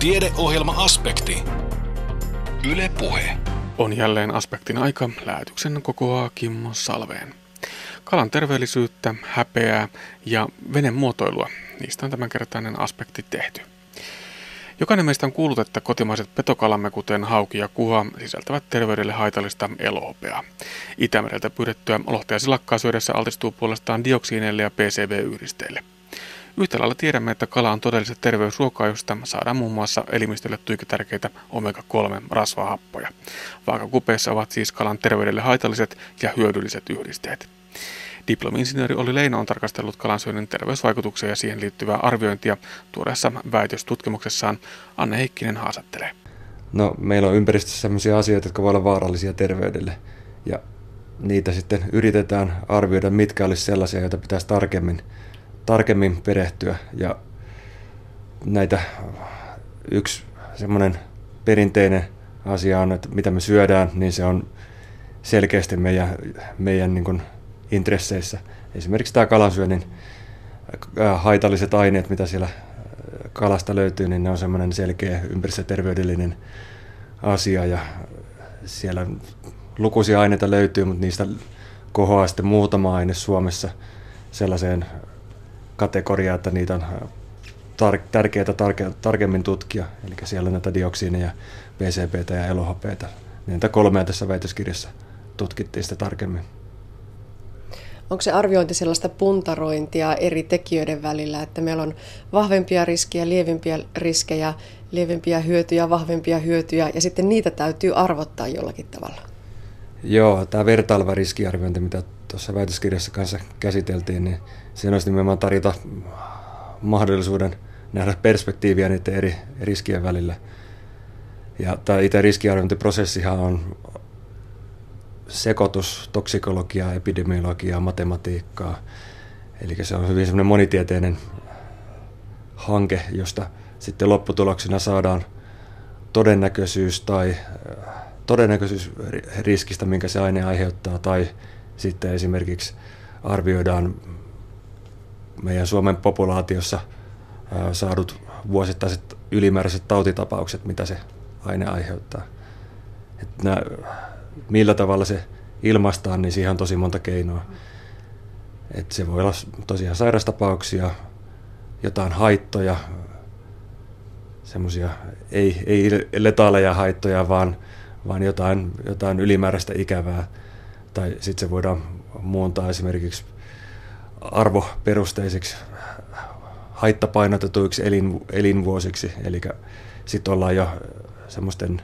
Tiedeohjelma-aspekti. Yle Puhe. On jälleen aspektin aika. Lähetyksen kokoaa Kimmo Salveen. Kalan terveellisyyttä, häpeää ja venen muotoilua. Niistä on tämänkertainen aspekti tehty. Jokainen meistä on kuullut, että kotimaiset petokalamme, kuten hauki ja kuha, sisältävät terveydelle haitallista elohopeaa. Itämereltä pyydettyä lohta ja silakkaa syödessä altistuu puolestaan dioksiineille ja PCB-yhdisteille. Yhtä lailla tiedämme, että kala on todellista terveysruokaa, josta saadaan muun muassa elimistölle tuiki tärkeitä omega-3 rasvahappoja. Vaakakupeissa ovat siis kalan terveydelle haitalliset ja hyödylliset yhdisteet. Diplomi-insinööri Olli Leino on tarkastellut kalansyönnin terveysvaikutuksia ja siihen liittyvää arviointia tuoreessa väitöstutkimuksessaan. Anne Heikkinen haastattelee. No, meillä on ympäristössä sellaisia asioita, jotka voivat olla vaarallisia terveydelle. Ja niitä sitten yritetään arvioida, mitkä olisi sellaisia, joita pitäisi tarkemmin, tarkemmin perehtyä. Ja näitä yksi semmoinen perinteinen asia on, että mitä me syödään, niin se on selkeästi meidän, meidän niin intresseissä. Esimerkiksi tämä kalansyönnin äh, haitalliset aineet, mitä siellä kalasta löytyy, niin ne on semmoinen selkeä ympäristöterveydellinen asia ja siellä lukuisia aineita löytyy, mutta niistä kohoaa sitten muutama aine Suomessa sellaiseen kategoriaan, että niitä on tar- tärkeää tarke- tarkemmin tutkia. Eli siellä näitä dioksiineja, PCBtä ja elohopeita. Niitä kolmea tässä väitöskirjassa tutkittiin sitä tarkemmin. Onko se arviointi sellaista puntarointia eri tekijöiden välillä, että meillä on vahvempia riskejä, lievempiä riskejä, lievempiä hyötyjä, vahvempia hyötyjä ja sitten niitä täytyy arvottaa jollakin tavalla? Joo, tämä vertaileva riskiarviointi, mitä tuossa väitöskirjassa kanssa käsiteltiin, niin siinä olisi nimenomaan tarjota mahdollisuuden nähdä perspektiiviä niiden eri riskien välillä. Ja tämä itse riskiarviointiprosessihan on sekoitus toksikologiaa, epidemiologiaa, matematiikkaa. Eli se on hyvin semmoinen monitieteinen hanke, josta sitten lopputuloksena saadaan todennäköisyys tai äh, todennäköisyys riskistä, minkä se aine aiheuttaa, tai sitten esimerkiksi arvioidaan meidän Suomen populaatiossa saadut vuosittaiset ylimääräiset tautitapaukset, mitä se aine aiheuttaa. Että nämä millä tavalla se ilmaistaan, niin siihen on tosi monta keinoa. Et se voi olla tosiaan sairastapauksia, jotain haittoja, semmoisia ei, ei letaaleja haittoja, vaan, vaan jotain, jotain ylimääräistä ikävää. Tai sitten se voidaan muuntaa esimerkiksi arvoperusteisiksi haittapainotetuiksi elin, elinvuosiksi. Eli sitten ollaan jo semmoisten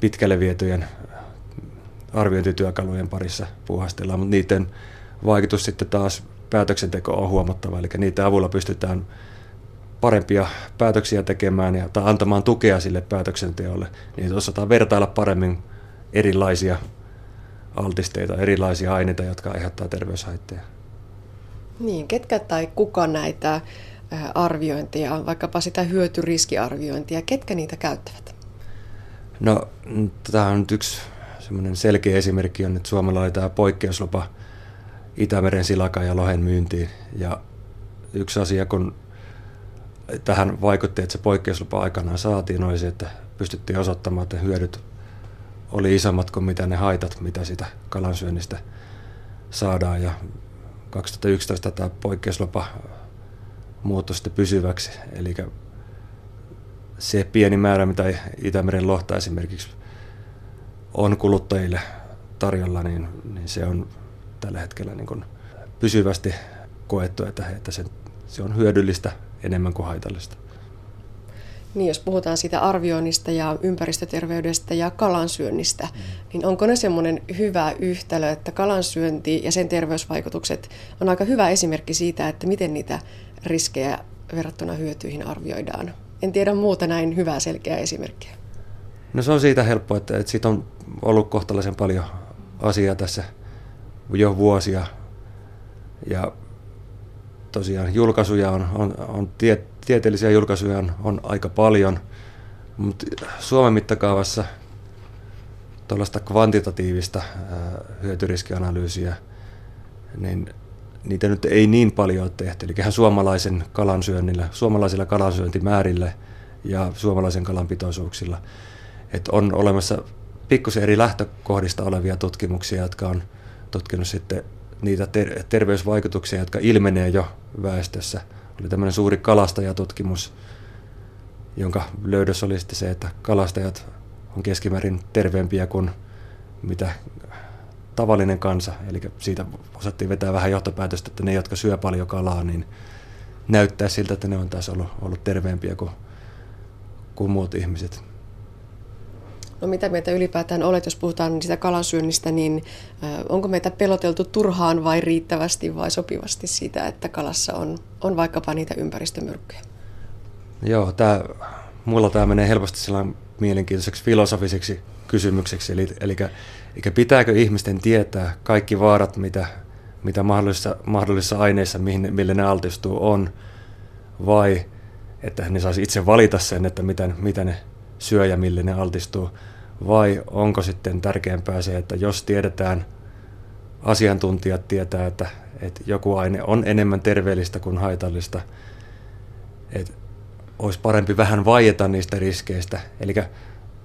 pitkälle vietyjen arviointityökalujen parissa puuhastellaan, mutta niiden vaikutus sitten taas päätöksenteko on huomattava, eli niiden avulla pystytään parempia päätöksiä tekemään ja tai antamaan tukea sille päätöksenteolle, niin osataan vertailla paremmin erilaisia altisteita, erilaisia aineita, jotka aiheuttaa terveyshaitteja. Niin, ketkä tai kuka näitä arviointia, vaikkapa sitä hyötyriskiarviointia, ketkä niitä käyttävät? No, tämä on nyt yksi semmoinen selkeä esimerkki on, että Suomella oli tämä poikkeuslupa Itämeren silakan ja lohen myyntiin. Ja yksi asia, kun tähän vaikutti, että se poikkeuslupa aikanaan saatiin, oli se, että pystyttiin osoittamaan, että hyödyt oli isommat kuin mitä ne haitat, mitä sitä kalansyönnistä saadaan. Ja 2011 tämä poikkeuslupa muuttui sitten pysyväksi. Eli se pieni määrä, mitä Itämeren lohta esimerkiksi on kuluttajille tarjolla, niin, niin se on tällä hetkellä niin kuin pysyvästi koettu, että, että se, se on hyödyllistä enemmän kuin haitallista. Niin, jos puhutaan siitä arvioinnista ja ympäristöterveydestä ja kalansyönnistä, mm. niin onko ne semmoinen hyvä yhtälö, että kalansyönti ja sen terveysvaikutukset on aika hyvä esimerkki siitä, että miten niitä riskejä verrattuna hyötyihin arvioidaan? En tiedä muuta näin hyvää selkeää esimerkkiä. No se on siitä helppo, että, että siitä on ollut kohtalaisen paljon asiaa tässä jo vuosia. Ja tosiaan julkaisuja on, on, on tie, tieteellisiä julkaisuja on, on aika paljon, mutta Suomen mittakaavassa tuollaista kvantitatiivista hyötyriskianalyysiä, niin niitä nyt ei niin paljon ole tehty. Eli suomalaisen kalansyönnillä, suomalaisilla kalansyöntimäärillä ja suomalaisen kalan pitoisuuksilla. Et on olemassa pikkusen eri lähtökohdista olevia tutkimuksia, jotka on tutkinut sitten niitä ter- terveysvaikutuksia, jotka ilmenee jo väestössä. Oli tämmöinen suuri kalastajatutkimus, jonka löydös oli sitten se, että kalastajat on keskimäärin terveempiä kuin mitä tavallinen kansa. Eli siitä osattiin vetää vähän johtopäätöstä, että ne, jotka syö paljon kalaa, niin näyttää siltä, että ne on taas ollut, ollut terveempiä kuin, kuin muut ihmiset. No mitä meitä ylipäätään olet, jos puhutaan sitä kalansyönnistä, niin onko meitä peloteltu turhaan vai riittävästi vai sopivasti siitä, että kalassa on, on vaikkapa niitä ympäristömyrkkyjä? Joo, tää, mulla tämä menee helposti sellainen mielenkiintoiseksi filosofiseksi kysymykseksi, eli, eli, eli pitääkö ihmisten tietää kaikki vaarat, mitä, mitä mahdollisissa, mahdollisissa aineissa, mihin, mille ne altistuu, on, vai että ne saisi itse valita sen, että mitä, mitä ne syö ja mille ne altistuu, vai onko sitten tärkeämpää se, että jos tiedetään, asiantuntijat tietää, että, että joku aine on enemmän terveellistä kuin haitallista, että olisi parempi vähän vaieta niistä riskeistä. Eli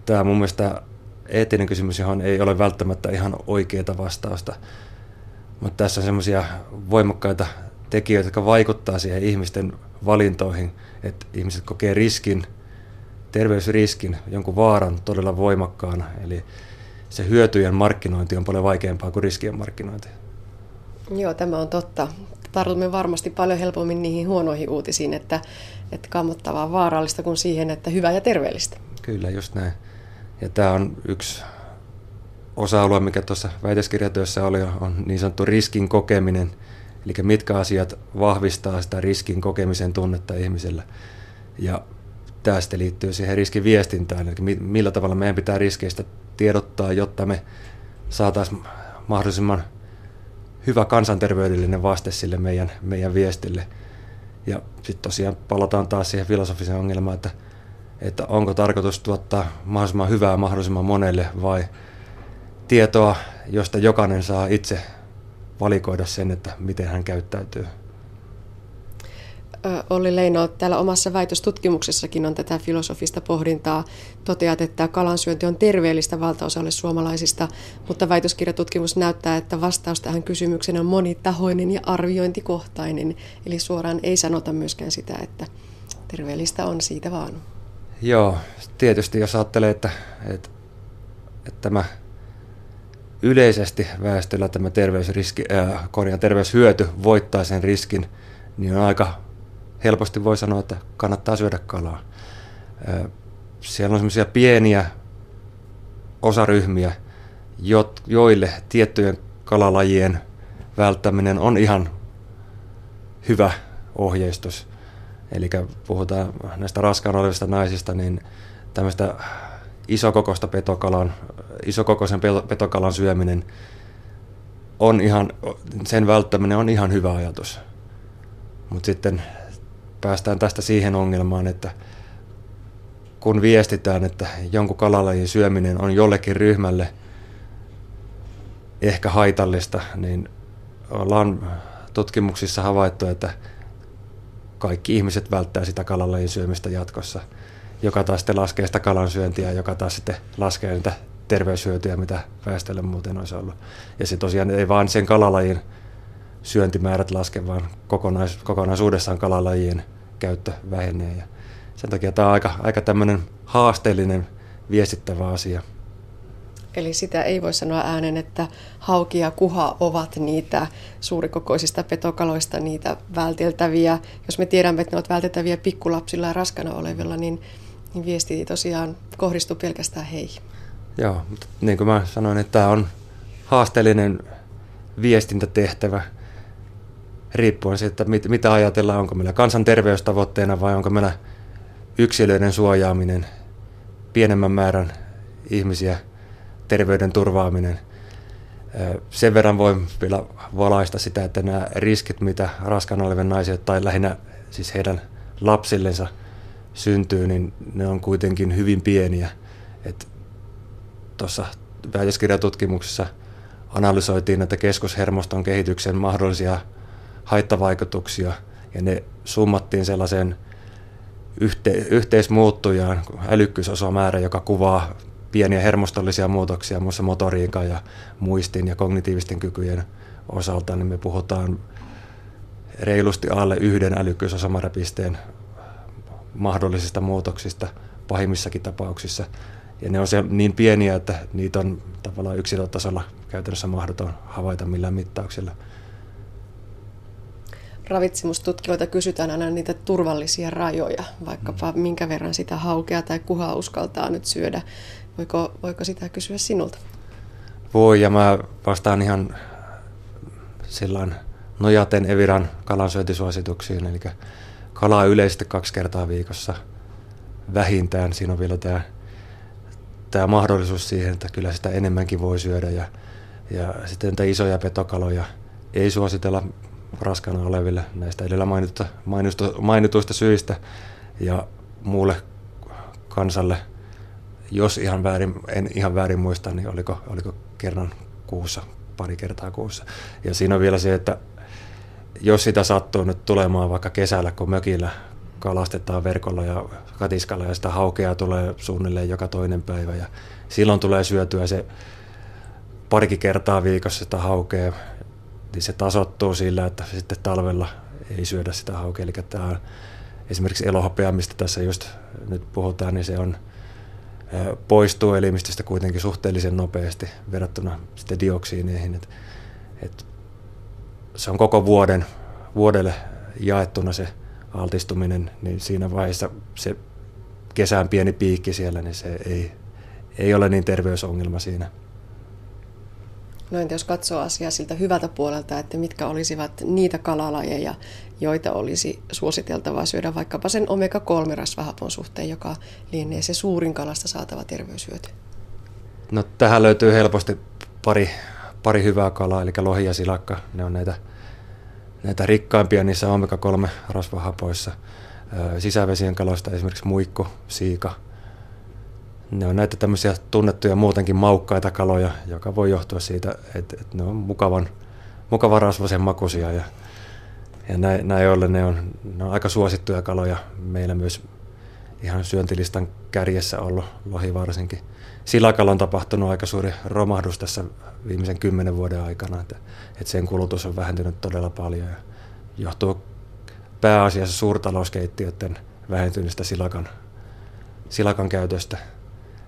tämä mun mielestä eettinen kysymys, johon ei ole välttämättä ihan oikeaa vastausta. Mutta tässä on semmoisia voimakkaita tekijöitä, jotka vaikuttaa siihen ihmisten valintoihin, että ihmiset kokee riskin, terveysriskin, jonkun vaaran todella voimakkaana. Eli se hyötyjen markkinointi on paljon vaikeampaa kuin riskien markkinointi. Joo, tämä on totta. Tartumme varmasti paljon helpommin niihin huonoihin uutisiin, että, että kammottavaa vaarallista kuin siihen, että hyvä ja terveellistä. Kyllä, just näin. Ja tämä on yksi osa-alue, mikä tuossa väitöskirjatyössä oli, on niin sanottu riskin kokeminen. Eli mitkä asiat vahvistaa sitä riskin kokemisen tunnetta ihmisellä. Ja tästä liittyy siihen riskin viestintään, eli millä tavalla meidän pitää riskeistä tiedottaa, jotta me saataisiin mahdollisimman hyvä kansanterveydellinen vaste sille meidän, meidän viestille. Ja sitten tosiaan palataan taas siihen filosofiseen ongelmaan, että että onko tarkoitus tuottaa mahdollisimman hyvää mahdollisimman monelle vai tietoa, josta jokainen saa itse valikoida sen, että miten hän käyttäytyy. Olli Leino, täällä omassa väitöstutkimuksessakin on tätä filosofista pohdintaa. Toteat, että kalansyönti on terveellistä valtaosalle suomalaisista, mutta väitöskirjatutkimus näyttää, että vastaus tähän kysymykseen on monitahoinen ja arviointikohtainen. Eli suoraan ei sanota myöskään sitä, että terveellistä on siitä vaan. Joo, tietysti jos ajattelee, että, että, että tämä yleisesti väestöllä tämä terveysriski, äh, korjaan, terveyshyöty voittaa sen riskin, niin on aika helposti voi sanoa, että kannattaa syödä kalaa. Siellä on semmoisia pieniä osaryhmiä, joille tiettyjen kalalajien välttäminen on ihan hyvä ohjeistus. Eli puhutaan näistä raskaana olevista naisista, niin tämmöistä isokokoista petokalan, isokokoisen petokalan syöminen on ihan, sen välttäminen on ihan hyvä ajatus. Mutta sitten päästään tästä siihen ongelmaan, että kun viestitään, että jonkun kalalajin syöminen on jollekin ryhmälle ehkä haitallista, niin ollaan tutkimuksissa havaittu, että kaikki ihmiset välttää sitä kalalajin syömistä jatkossa, joka taas sitten laskee sitä kalan syöntiä, joka taas sitten laskee niitä terveyshyötyjä, mitä väestölle muuten olisi ollut. Ja se tosiaan ei vaan sen kalalajin syöntimäärät laske, vaan kokonais, kokonaisuudessaan kalalajien käyttö vähenee. Ja sen takia tämä on aika, aika tämmöinen haasteellinen viestittävä asia. Eli sitä ei voi sanoa äänen, että hauki ja kuha ovat niitä suurikokoisista petokaloista, niitä välteltäviä. Jos me tiedämme, että ne ovat välteltäviä pikkulapsilla ja raskana olevilla, niin, niin viesti tosiaan kohdistuu pelkästään heihin. Joo, mutta niin kuin mä sanoin, että tämä on haasteellinen viestintätehtävä riippuen siitä, että mitä ajatellaan, onko meillä kansanterveystavoitteena vai onko meillä yksilöiden suojaaminen pienemmän määrän ihmisiä – terveyden turvaaminen. Sen verran voi vielä valaista sitä, että nämä riskit, mitä raskaana olevien naisille tai lähinnä siis heidän lapsillensa syntyy, niin ne on kuitenkin hyvin pieniä. Tuossa väitöskirjatutkimuksessa analysoitiin näitä keskushermoston kehityksen mahdollisia haittavaikutuksia ja ne summattiin sellaiseen yhte, yhteismuuttujaan, älykkyysosamäärä, joka kuvaa pieniä hermostollisia muutoksia muassa motoriikan ja muistin ja kognitiivisten kykyjen osalta, niin me puhutaan reilusti alle yhden älykkyysosamääräpisteen mahdollisista muutoksista pahimmissakin tapauksissa. Ja ne on se niin pieniä, että niitä on tavallaan yksilötasolla käytännössä mahdoton havaita millään mittauksilla. Ravitsemustutkijoilta kysytään aina niitä turvallisia rajoja, vaikkapa mm. minkä verran sitä haukea tai kuhaa uskaltaa nyt syödä. Voiko, voiko sitä kysyä sinulta? Voi, ja mä vastaan ihan silloin nojaten Eviran kalansyöntisuosituksiin, eli kalaa yleisesti kaksi kertaa viikossa vähintään. Siinä on vielä tämä, tämä mahdollisuus siihen, että kyllä sitä enemmänkin voi syödä. Ja, ja sitten niitä isoja petokaloja ei suositella raskana oleville näistä edellä mainituista, mainituista syistä ja muulle kansalle, jos ihan väärin, en ihan väärin muista, niin oliko, oliko kerran kuussa, pari kertaa kuussa. Ja siinä on vielä se, että jos sitä sattuu nyt tulemaan vaikka kesällä, kun mökillä kalastetaan verkolla ja katiskalla ja sitä haukea tulee suunnilleen joka toinen päivä ja silloin tulee syötyä se parikin kertaa viikossa sitä haukea, niin se tasottuu sillä, että sitten talvella ei syödä sitä haukea. Eli tämä esimerkiksi elohopea, mistä tässä just nyt puhutaan, niin se on poistuu elimistöstä kuitenkin suhteellisen nopeasti verrattuna sitten dioksiineihin. Et, et se on koko vuoden, vuodelle jaettuna se altistuminen, niin siinä vaiheessa se kesän pieni piikki siellä, niin se ei, ei ole niin terveysongelma siinä. No entä jos katsoo asiaa siltä hyvältä puolelta, että mitkä olisivat niitä kalalajeja, joita olisi suositeltavaa syödä vaikkapa sen omega-3 rasvahapon suhteen, joka lienee se suurin kalasta saatava terveyshyöty? No tähän löytyy helposti pari, pari hyvää kalaa, eli lohi ja silakka. Ne on näitä, näitä rikkaimpia niissä omega-3 rasvahapoissa. Sisävesien kaloista esimerkiksi muikku, siika, ne on näitä tämmöisiä tunnettuja muutenkin maukkaita kaloja, joka voi johtua siitä, että, että ne on mukavan, mukavan rasvasen makuisia ja, ja näin, näin ollen ne on, ne on aika suosittuja kaloja meillä myös ihan syöntilistan kärjessä ollut, lohi varsinkin. Silakalla on tapahtunut aika suuri romahdus tässä viimeisen kymmenen vuoden aikana, että, että sen kulutus on vähentynyt todella paljon ja johtuu pääasiassa suurtalouskeittiöiden vähentyneestä silakan, silakan käytöstä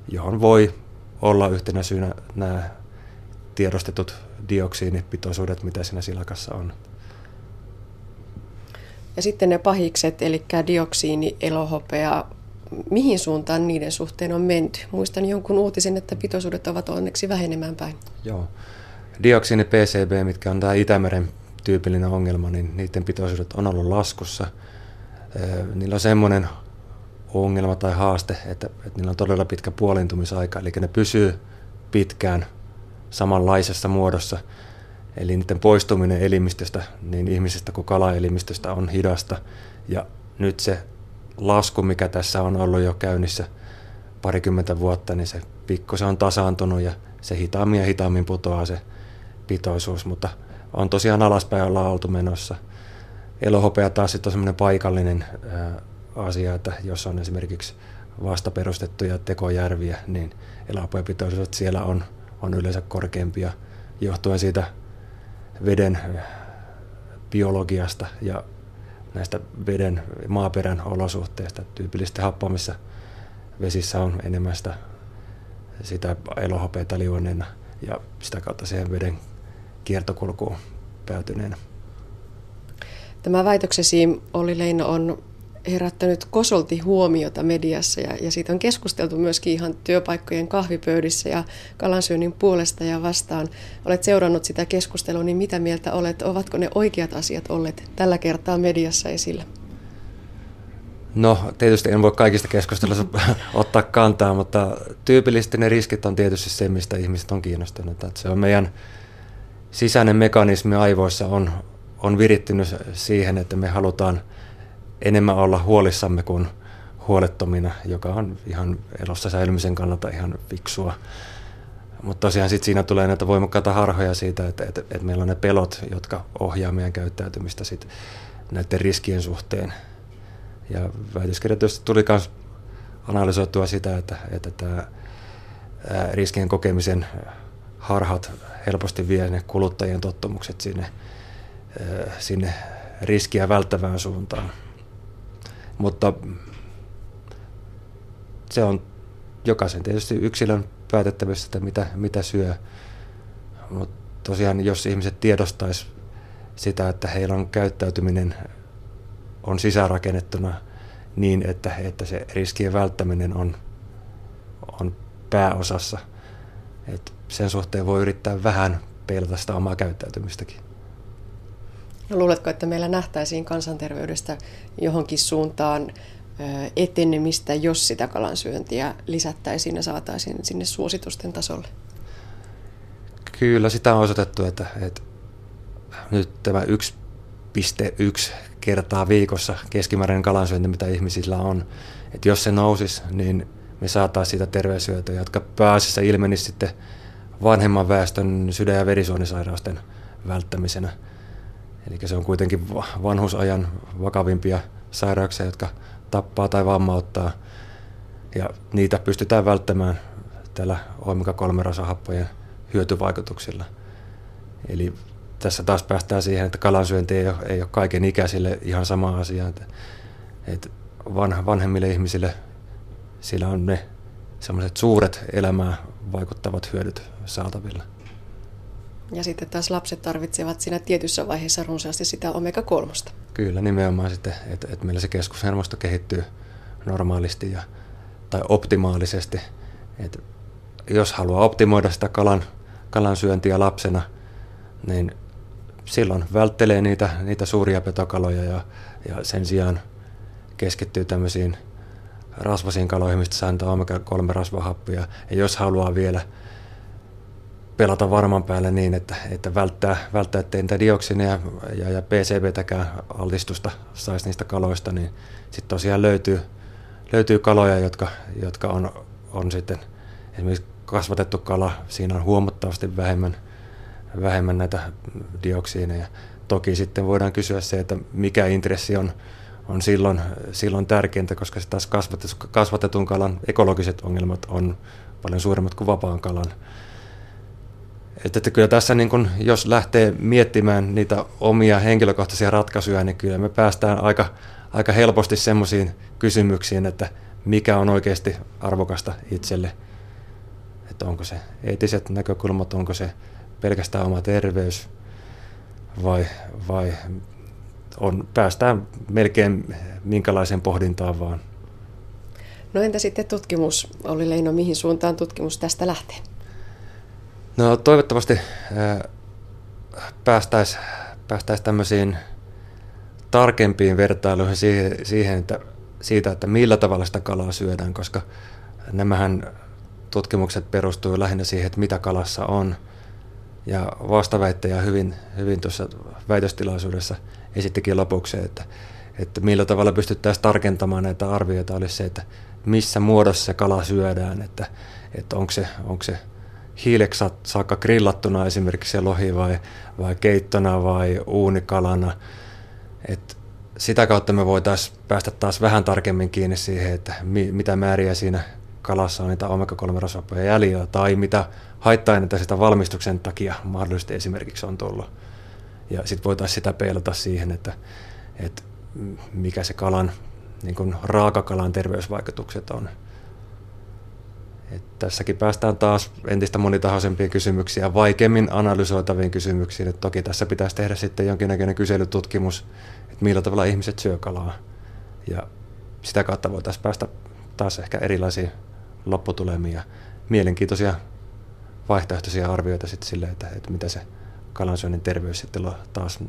johon voi olla yhtenä syynä nämä tiedostetut dioksiinipitoisuudet, mitä siinä silakassa on. Ja sitten ne pahikset, eli dioksiini, elohopea, mihin suuntaan niiden suhteen on menty? Muistan jonkun uutisen, että pitoisuudet ovat onneksi vähenemään päin. Joo. Dioksiini PCB, mitkä on tämä Itämeren tyypillinen ongelma, niin niiden pitoisuudet on ollut laskussa. Niillä on semmoinen ongelma tai haaste, että, että niillä on todella pitkä puolintumisaika, eli ne pysyy pitkään samanlaisessa muodossa. Eli niiden poistuminen elimistöstä, niin ihmisestä kuin kalaelimistöstä on hidasta. Ja nyt se lasku, mikä tässä on ollut jo käynnissä parikymmentä vuotta, niin se pikkusen on tasaantunut ja se hitaammin ja hitaammin putoaa se pitoisuus, mutta on tosiaan alaspäin ollaan oltu menossa. Elohopea taas sitten on semmoinen paikallinen asia, että jos on esimerkiksi vasta perustettuja tekojärviä, niin eläinpitoisuudet siellä on, on yleensä korkeampia johtuen siitä veden biologiasta ja näistä veden maaperän olosuhteista. Tyypillisesti happamissa vesissä on enemmän sitä, sitä elohopeita liuenneena ja sitä kautta siihen veden kiertokulkuun päätyneenä. Tämä väitöksesi, oli Leino, on herättänyt kosolti huomiota mediassa ja, ja siitä on keskusteltu myöskin ihan työpaikkojen kahvipöydissä ja kalansyönnin puolesta ja vastaan. Olet seurannut sitä keskustelua, niin mitä mieltä olet? Ovatko ne oikeat asiat olleet tällä kertaa mediassa esillä? No tietysti en voi kaikista keskustelussa ottaa kantaa, mutta tyypillisesti ne riskit on tietysti se, mistä ihmiset on kiinnostuneita. se on meidän sisäinen mekanismi aivoissa on, on virittynyt siihen, että me halutaan – enemmän olla huolissamme kuin huolettomina, joka on ihan elossa säilymisen kannalta ihan fiksua. Mutta tosiaan sit siinä tulee näitä voimakkaita harhoja siitä, että, että, että meillä on ne pelot, jotka ohjaa meidän käyttäytymistä sit näiden riskien suhteen. Ja väitöskirjatyöstä tuli myös analysoitua sitä, että, että tämä riskien kokemisen harhat helposti vie ne kuluttajien tottumukset sinne, sinne riskiä välttävään suuntaan. Mutta se on jokaisen tietysti yksilön päätettävissä, että mitä, mitä syö. Mutta tosiaan, jos ihmiset tiedostaisi sitä, että heillä on käyttäytyminen on sisäänrakennettuna niin, että, että se riskien välttäminen on, on pääosassa. Et sen suhteen voi yrittää vähän peilata sitä omaa käyttäytymistäkin. Luuletko, että meillä nähtäisiin kansanterveydestä johonkin suuntaan etenemistä, jos sitä kalansyöntiä lisättäisiin ja saataisiin sinne suositusten tasolle? Kyllä, sitä on osoitettu, että, että nyt tämä 1,1 kertaa viikossa keskimääräinen kalansyönti, mitä ihmisillä on, että jos se nousisi, niin me saataisiin siitä terveyshyötyä, jotka pääasiassa ilmenisi sitten vanhemman väestön sydän- ja verisuonisairausten välttämisenä. Eli se on kuitenkin vanhusajan vakavimpia sairauksia, jotka tappaa tai vammauttaa. Ja niitä pystytään välttämään tällä omega-3 rasahappojen hyötyvaikutuksilla. Eli tässä taas päästään siihen, että kalansyönti ei ole, ei ole kaiken ikäisille ihan sama asia. Että, että vanhemmille ihmisille sillä on ne sellaiset suuret elämää vaikuttavat hyödyt saatavilla. Ja sitten taas lapset tarvitsevat siinä tietyssä vaiheessa runsaasti sitä omega-3. Kyllä, nimenomaan sitten, että, että meillä se keskushermosto kehittyy normaalisti ja, tai optimaalisesti. Että jos haluaa optimoida sitä kalan, kalan syöntiä lapsena, niin silloin välttelee niitä, niitä suuria petokaloja ja, ja sen sijaan keskittyy tämmöisiin rasvasiin kaloihin, mistä saa omega-3 rasvahappia. Ja jos haluaa vielä pelata varman päälle niin, että, että välttää, välttää ettei niitä dioksineja ja, ja PCBtäkään altistusta saisi niistä kaloista, niin sitten tosiaan löytyy, löytyy kaloja, jotka, jotka on, on sitten esimerkiksi kasvatettu kala, siinä on huomattavasti vähemmän, vähemmän näitä dioksiineja. Toki sitten voidaan kysyä se, että mikä intressi on, on silloin, silloin tärkeintä, koska taas kasvatetun kalan ekologiset ongelmat on paljon suuremmat kuin vapaan kalan. Että, että kyllä tässä, niin kun, jos lähtee miettimään niitä omia henkilökohtaisia ratkaisuja, niin kyllä me päästään aika, aika helposti semmoisiin kysymyksiin, että mikä on oikeasti arvokasta itselle. Että onko se eettiset näkökulmat, onko se pelkästään oma terveys vai, vai on, päästään melkein minkälaiseen pohdintaan vaan. No entä sitten tutkimus, Olli Leino, mihin suuntaan tutkimus tästä lähtee? No toivottavasti päästäisiin päästäis tämmöisiin tarkempiin vertailuihin siihen, siihen että, siitä, että millä tavalla sitä kalaa syödään, koska nämähän tutkimukset perustuu lähinnä siihen, että mitä kalassa on. Ja vastaväittäjä hyvin, hyvin tuossa väitöstilaisuudessa esittikin lopuksi, että, että millä tavalla pystyttäisiin tarkentamaan näitä arvioita, olisi se, että missä muodossa se kala syödään, että, että onko se, onko se hiileksi saakka grillattuna esimerkiksi lohi vai, vai keittona vai uunikalana. Et sitä kautta me voitaisiin päästä taas vähän tarkemmin kiinni siihen, että mi, mitä määriä siinä kalassa on niitä omega-3 rasvappoja jäljellä tai mitä haitta-aineita sitä valmistuksen takia mahdollisesti esimerkiksi on tullut. Ja sitten voitaisiin sitä peilata siihen, että, että mikä se kalan, niin kuin raakakalan terveysvaikutukset on. Et tässäkin päästään taas entistä monitahoisempiin kysymyksiin ja vaikeammin analysoitaviin kysymyksiin. Et toki tässä pitäisi tehdä sitten jonkinnäköinen kyselytutkimus, että millä tavalla ihmiset syö kalaa. Ja sitä kautta voitaisiin päästä taas ehkä erilaisiin lopputulemiin ja mielenkiintoisia vaihtoehtoisia arvioita sitten sille, että, että mitä se kalansyönnin terveys sitten taas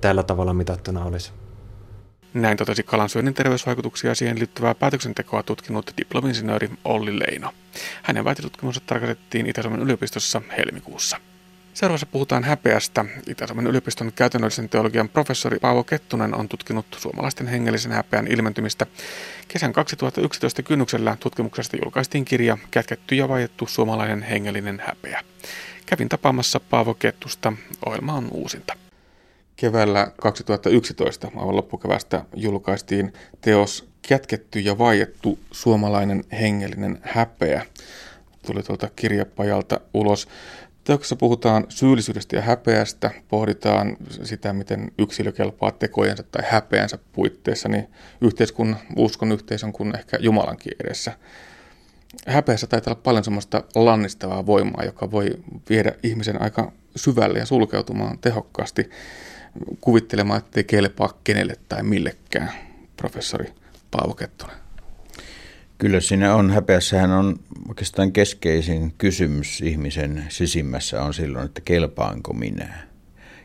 tällä tavalla mitattuna olisi. Näin totesi kalansyönnin terveysvaikutuksia siihen liittyvää päätöksentekoa tutkinut diplomi-insinööri Olli Leino. Hänen väitötutkimusta tarkoitettiin Itä-Suomen yliopistossa helmikuussa. Seuraavassa puhutaan häpeästä. Itä-Suomen yliopiston käytännöllisen teologian professori Paavo Kettunen on tutkinut suomalaisten hengellisen häpeän ilmentymistä. Kesän 2011 kynnyksellä tutkimuksesta julkaistiin kirja Kätketty ja vaiettu suomalainen hengellinen häpeä. Kävin tapaamassa Paavo Kettusta. Ohjelma on uusinta. Keväällä 2011, aivan loppukevästä, julkaistiin teos Kätketty ja vaiettu suomalainen hengellinen häpeä. Tuli tuolta kirjapajalta ulos. Teoksessa puhutaan syyllisyydestä ja häpeästä, pohditaan sitä, miten yksilö kelpaa tekojensa tai häpeänsä puitteissa niin yhteiskunnan, uskon yhteisön kuin ehkä Jumalankin edessä. Häpeässä taitaa olla paljon semmoista lannistavaa voimaa, joka voi viedä ihmisen aika syvälle ja sulkeutumaan tehokkaasti kuvittelemaan, ettei kelpaa kenelle tai millekään, professori Paavo Kettunen. Kyllä siinä on. Häpeässähän on oikeastaan keskeisin kysymys ihmisen sisimmässä on silloin, että kelpaanko minä.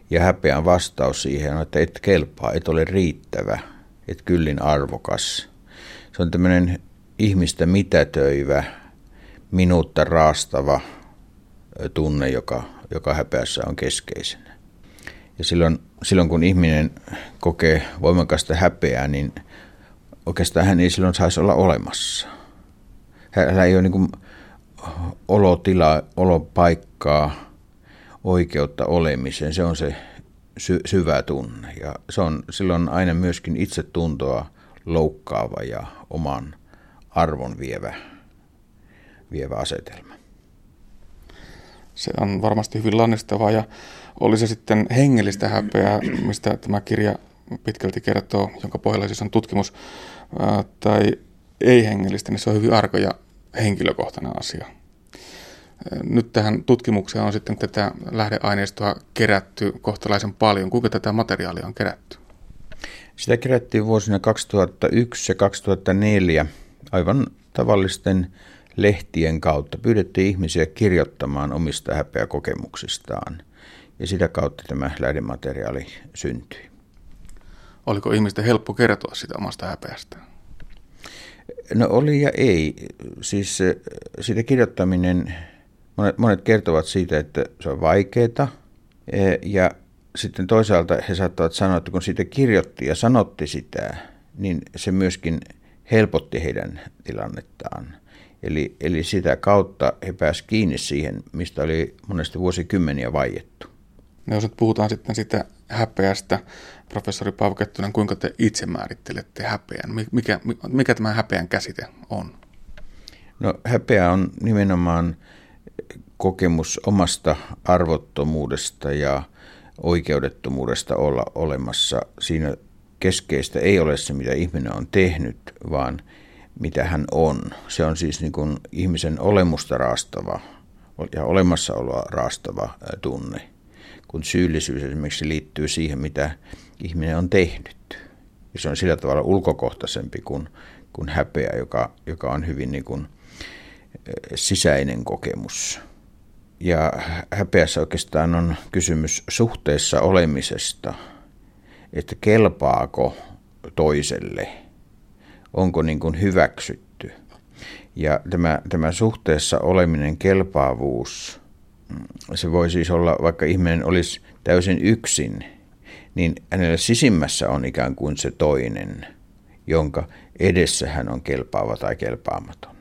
Ja häpeän vastaus siihen on, että et kelpaa, et ole riittävä, et kyllin arvokas. Se on tämmöinen ihmistä mitätöivä, minuutta raastava tunne, joka, joka häpeässä on keskeisenä. Ja silloin, silloin kun ihminen kokee voimakasta häpeää, niin oikeastaan hän ei silloin saisi olla olemassa. Hänellä ei ole niin olotilaa, olopaikkaa, oikeutta olemiseen. Se on se sy- syvä tunne. Ja se on silloin aina myöskin itsetuntoa loukkaava ja oman arvon vievä, vievä asetelma. Se on varmasti hyvin lannistavaa ja oli se sitten hengellistä häpeää, mistä tämä kirja pitkälti kertoo, jonka pohjalla siis on tutkimus, tai ei-hengellistä, niin se on hyvin arko ja henkilökohtainen asia. Nyt tähän tutkimukseen on sitten tätä lähdeaineistoa kerätty kohtalaisen paljon. Kuinka tätä materiaalia on kerätty? Sitä kerättiin vuosina 2001 ja 2004 aivan tavallisten lehtien kautta. Pyydettiin ihmisiä kirjoittamaan omista häpeäkokemuksistaan ja sitä kautta tämä lähdemateriaali syntyi. Oliko ihmisten helppo kertoa sitä omasta häpeästään? No oli ja ei. Siis siitä kirjoittaminen, monet, monet kertovat siitä, että se on vaikeaa. E, ja sitten toisaalta he saattavat sanoa, että kun siitä kirjoitti ja sanotti sitä, niin se myöskin helpotti heidän tilannettaan. Eli, eli sitä kautta he pääsivät kiinni siihen, mistä oli monesti vuosikymmeniä vaiettu. No jos nyt puhutaan sitten sitä häpeästä, professori Paavo Kettunen, kuinka te itse määrittelette häpeän? Mikä, mikä tämä häpeän käsite on? No häpeä on nimenomaan kokemus omasta arvottomuudesta ja oikeudettomuudesta olla olemassa. Siinä keskeistä ei ole se, mitä ihminen on tehnyt, vaan mitä hän on. Se on siis niin kuin ihmisen olemusta raastava ja olemassaoloa raastava tunne kun syyllisyys esimerkiksi liittyy siihen, mitä ihminen on tehnyt. Ja se on sillä tavalla ulkokohtaisempi kuin, kuin häpeä, joka, joka on hyvin niin kuin sisäinen kokemus. Ja häpeässä oikeastaan on kysymys suhteessa olemisesta, että kelpaako toiselle, onko niin kuin hyväksytty. Ja tämä, tämä suhteessa oleminen, kelpaavuus – se voi siis olla, vaikka ihminen olisi täysin yksin, niin hänellä sisimmässä on ikään kuin se toinen, jonka edessä hän on kelpaava tai kelpaamaton.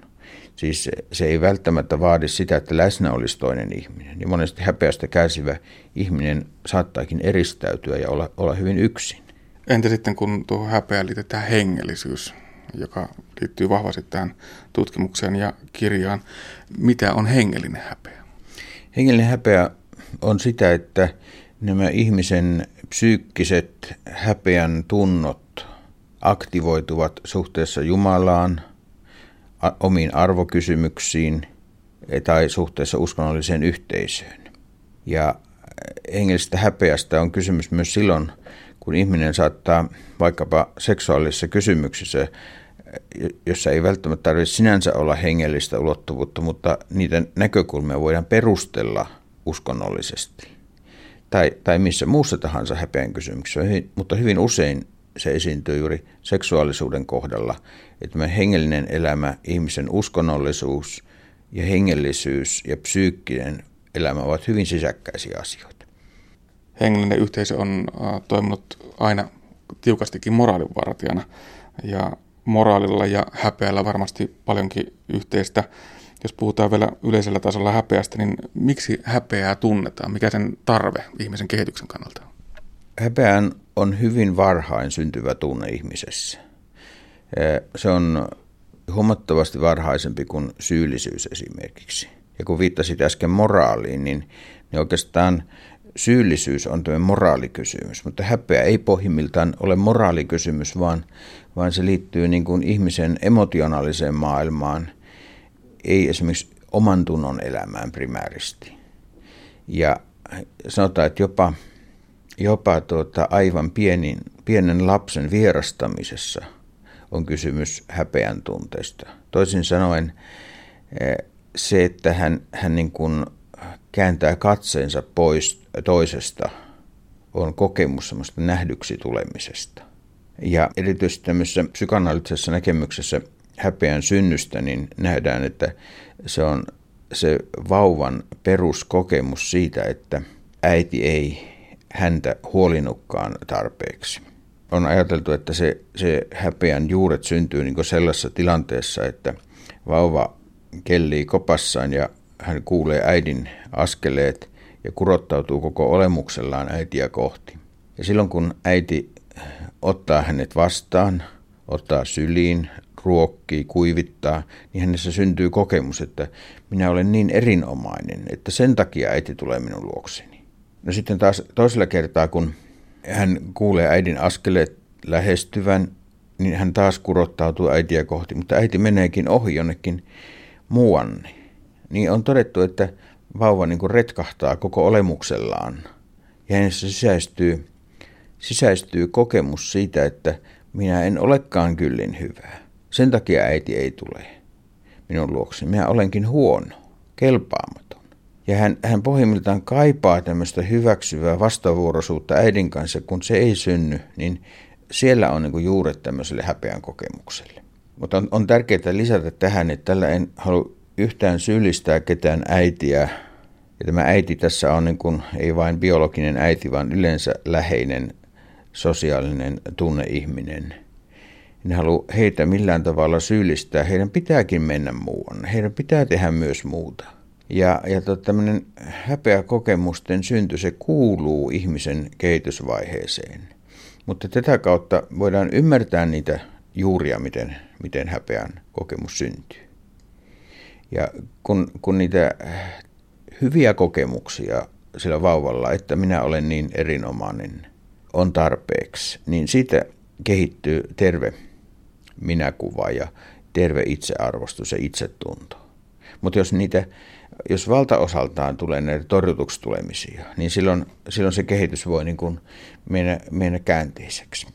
Siis se, se ei välttämättä vaadi sitä, että läsnä olisi toinen ihminen. Ja monesti häpeästä kärsivä ihminen saattaakin eristäytyä ja olla, olla hyvin yksin. Entä sitten, kun tuohon häpeään liitetään hengellisyys, joka liittyy vahvasti tähän tutkimukseen ja kirjaan. Mitä on hengellinen häpeä? Hengellinen häpeä on sitä, että nämä ihmisen psyykkiset häpeän tunnot aktivoituvat suhteessa Jumalaan, omiin arvokysymyksiin tai suhteessa uskonnolliseen yhteisöön. Ja hengellisestä häpeästä on kysymys myös silloin, kun ihminen saattaa vaikkapa seksuaalisissa kysymyksissä jossa ei välttämättä tarvitse sinänsä olla hengellistä ulottuvuutta, mutta niitä näkökulmia voidaan perustella uskonnollisesti. Tai, tai missä muussa tahansa häpeän kysymyksessä, mutta hyvin usein se esiintyy juuri seksuaalisuuden kohdalla, että me hengellinen elämä, ihmisen uskonnollisuus ja hengellisyys ja psyykkinen elämä ovat hyvin sisäkkäisiä asioita. Hengellinen yhteisö on toiminut aina tiukastikin moraalinvartijana ja moraalilla ja häpeällä varmasti paljonkin yhteistä. Jos puhutaan vielä yleisellä tasolla häpeästä, niin miksi häpeää tunnetaan? Mikä sen tarve ihmisen kehityksen kannalta on? häpeän on hyvin varhain syntyvä tunne ihmisessä. Se on huomattavasti varhaisempi kuin syyllisyys esimerkiksi. Ja kun viittasit äsken moraaliin, niin, niin oikeastaan syyllisyys on tämmöinen moraalikysymys, mutta häpeä ei pohjimmiltaan ole moraalikysymys, vaan, vaan se liittyy niin kuin ihmisen emotionaaliseen maailmaan, ei esimerkiksi oman tunnon elämään primääristi. Ja sanotaan, että jopa, jopa tuota, aivan pienin, pienen lapsen vierastamisessa on kysymys häpeän tunteesta. Toisin sanoen eh, se, että hän, hän niin kuin kääntää katseensa pois toisesta, on kokemus semmoista nähdyksi tulemisesta. Ja erityisesti tämmöisessä psykoanalyyttisessä näkemyksessä häpeän synnystä, niin nähdään, että se on se vauvan peruskokemus siitä, että äiti ei häntä huolinutkaan tarpeeksi. On ajateltu, että se, se häpeän juuret syntyy niin sellaisessa tilanteessa, että vauva kellii kopassaan ja hän kuulee äidin askeleet ja kurottautuu koko olemuksellaan äitiä kohti. Ja silloin kun äiti ottaa hänet vastaan, ottaa syliin, ruokkii, kuivittaa, niin hänessä syntyy kokemus, että minä olen niin erinomainen, että sen takia äiti tulee minun luokseni. No sitten taas toisella kertaa, kun hän kuulee äidin askeleet lähestyvän, niin hän taas kurottautuu äitiä kohti, mutta äiti meneekin ohi jonnekin muuanne. Niin on todettu, että vauva niin kuin retkahtaa koko olemuksellaan ja hänessä sisäistyy, sisäistyy kokemus siitä, että minä en olekaan kyllin hyvää. Sen takia äiti ei tule minun luokseni. Minä olenkin huono, kelpaamaton. Ja hän, hän pohjimmiltaan kaipaa tämmöistä hyväksyvää vastavuoroisuutta äidin kanssa. Kun se ei synny, niin siellä on niin juuret tämmöiselle häpeän kokemukselle. Mutta on, on tärkeää lisätä tähän, että tällä en halua yhtään syyllistää ketään äitiä. Ja tämä äiti tässä on niin kuin, ei vain biologinen äiti, vaan yleensä läheinen sosiaalinen tunneihminen – en halua heitä millään tavalla syyllistää. Heidän pitääkin mennä muualle. Heidän pitää tehdä myös muuta. Ja, ja tota, tämmöinen häpeäkokemusten synty, se kuuluu ihmisen kehitysvaiheeseen. Mutta tätä kautta voidaan ymmärtää niitä juuria, miten, miten häpeän kokemus syntyy. Ja kun, kun niitä hyviä kokemuksia sillä vauvalla, että minä olen niin erinomainen, on tarpeeksi, niin siitä kehittyy terve minäkuva ja terve itsearvostus ja itsetunto. Mutta jos niitä jos valtaosaltaan tulee näitä torjutuksi tulemisia, niin silloin, silloin se kehitys voi niin kuin mennä, mennä käänteiseksi.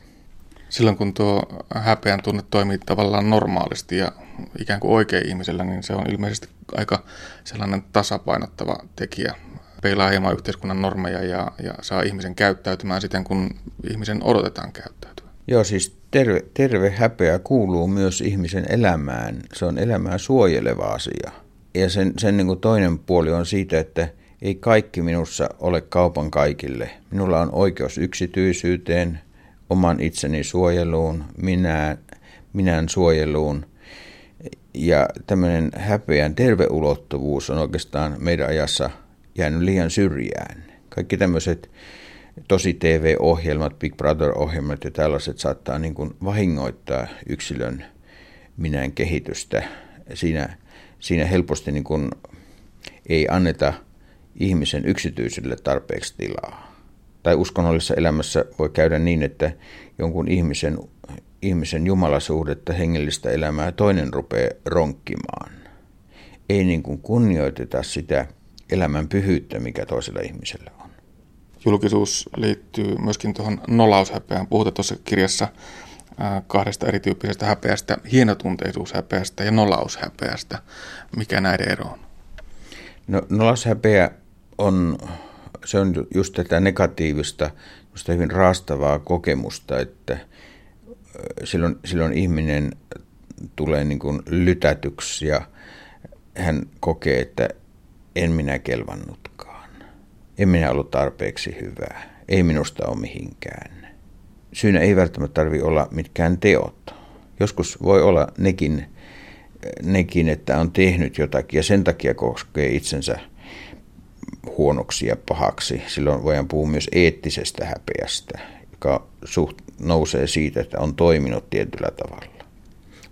Silloin kun tuo häpeän tunne toimii tavallaan normaalisti ja ikään kuin oikein ihmisellä, niin se on ilmeisesti aika sellainen tasapainottava tekijä. Peilaa hieman yhteiskunnan normeja ja, ja saa ihmisen käyttäytymään siten, kun ihmisen odotetaan käyttäytyä. Joo, siis terve, terve häpeä kuuluu myös ihmisen elämään. Se on elämää suojeleva asia. Ja sen, sen niin kuin toinen puoli on siitä, että ei kaikki minussa ole kaupan kaikille. Minulla on oikeus yksityisyyteen, oman itseni suojeluun, minä, minän suojeluun. Ja tämmöinen häpeän terveulottuvuus on oikeastaan meidän ajassa jäänyt liian syrjään. Kaikki tämmöiset tosi TV-ohjelmat, Big Brother-ohjelmat ja tällaiset saattaa niin kuin vahingoittaa yksilön minän kehitystä. Siinä, siinä helposti niin kuin ei anneta ihmisen yksityisyydelle tarpeeksi tilaa. Tai uskonnollisessa elämässä voi käydä niin, että jonkun ihmisen, ihmisen jumalasuhdetta, hengellistä elämää toinen rupeaa ronkkimaan. Ei niin kuin kunnioiteta sitä elämän pyhyyttä, mikä toisella ihmisellä on julkisuus liittyy myöskin tuohon nolaushäpeään. Puhutaan tuossa kirjassa kahdesta erityyppisestä häpeästä, hienotunteisuushäpeästä ja nolaushäpeästä. Mikä näiden ero on? No, nolaushäpeä on, se on just tätä negatiivista, just hyvin raastavaa kokemusta, että silloin, silloin ihminen tulee niin kuin lytätyksi ja hän kokee, että en minä kelvannutkaan en minä ollut tarpeeksi hyvää. Ei minusta ole mihinkään. Syynä ei välttämättä tarvi olla mitkään teot. Joskus voi olla nekin, nekin, että on tehnyt jotakin ja sen takia koskee itsensä huonoksi ja pahaksi. Silloin voidaan puhua myös eettisestä häpeästä, joka suht nousee siitä, että on toiminut tietyllä tavalla.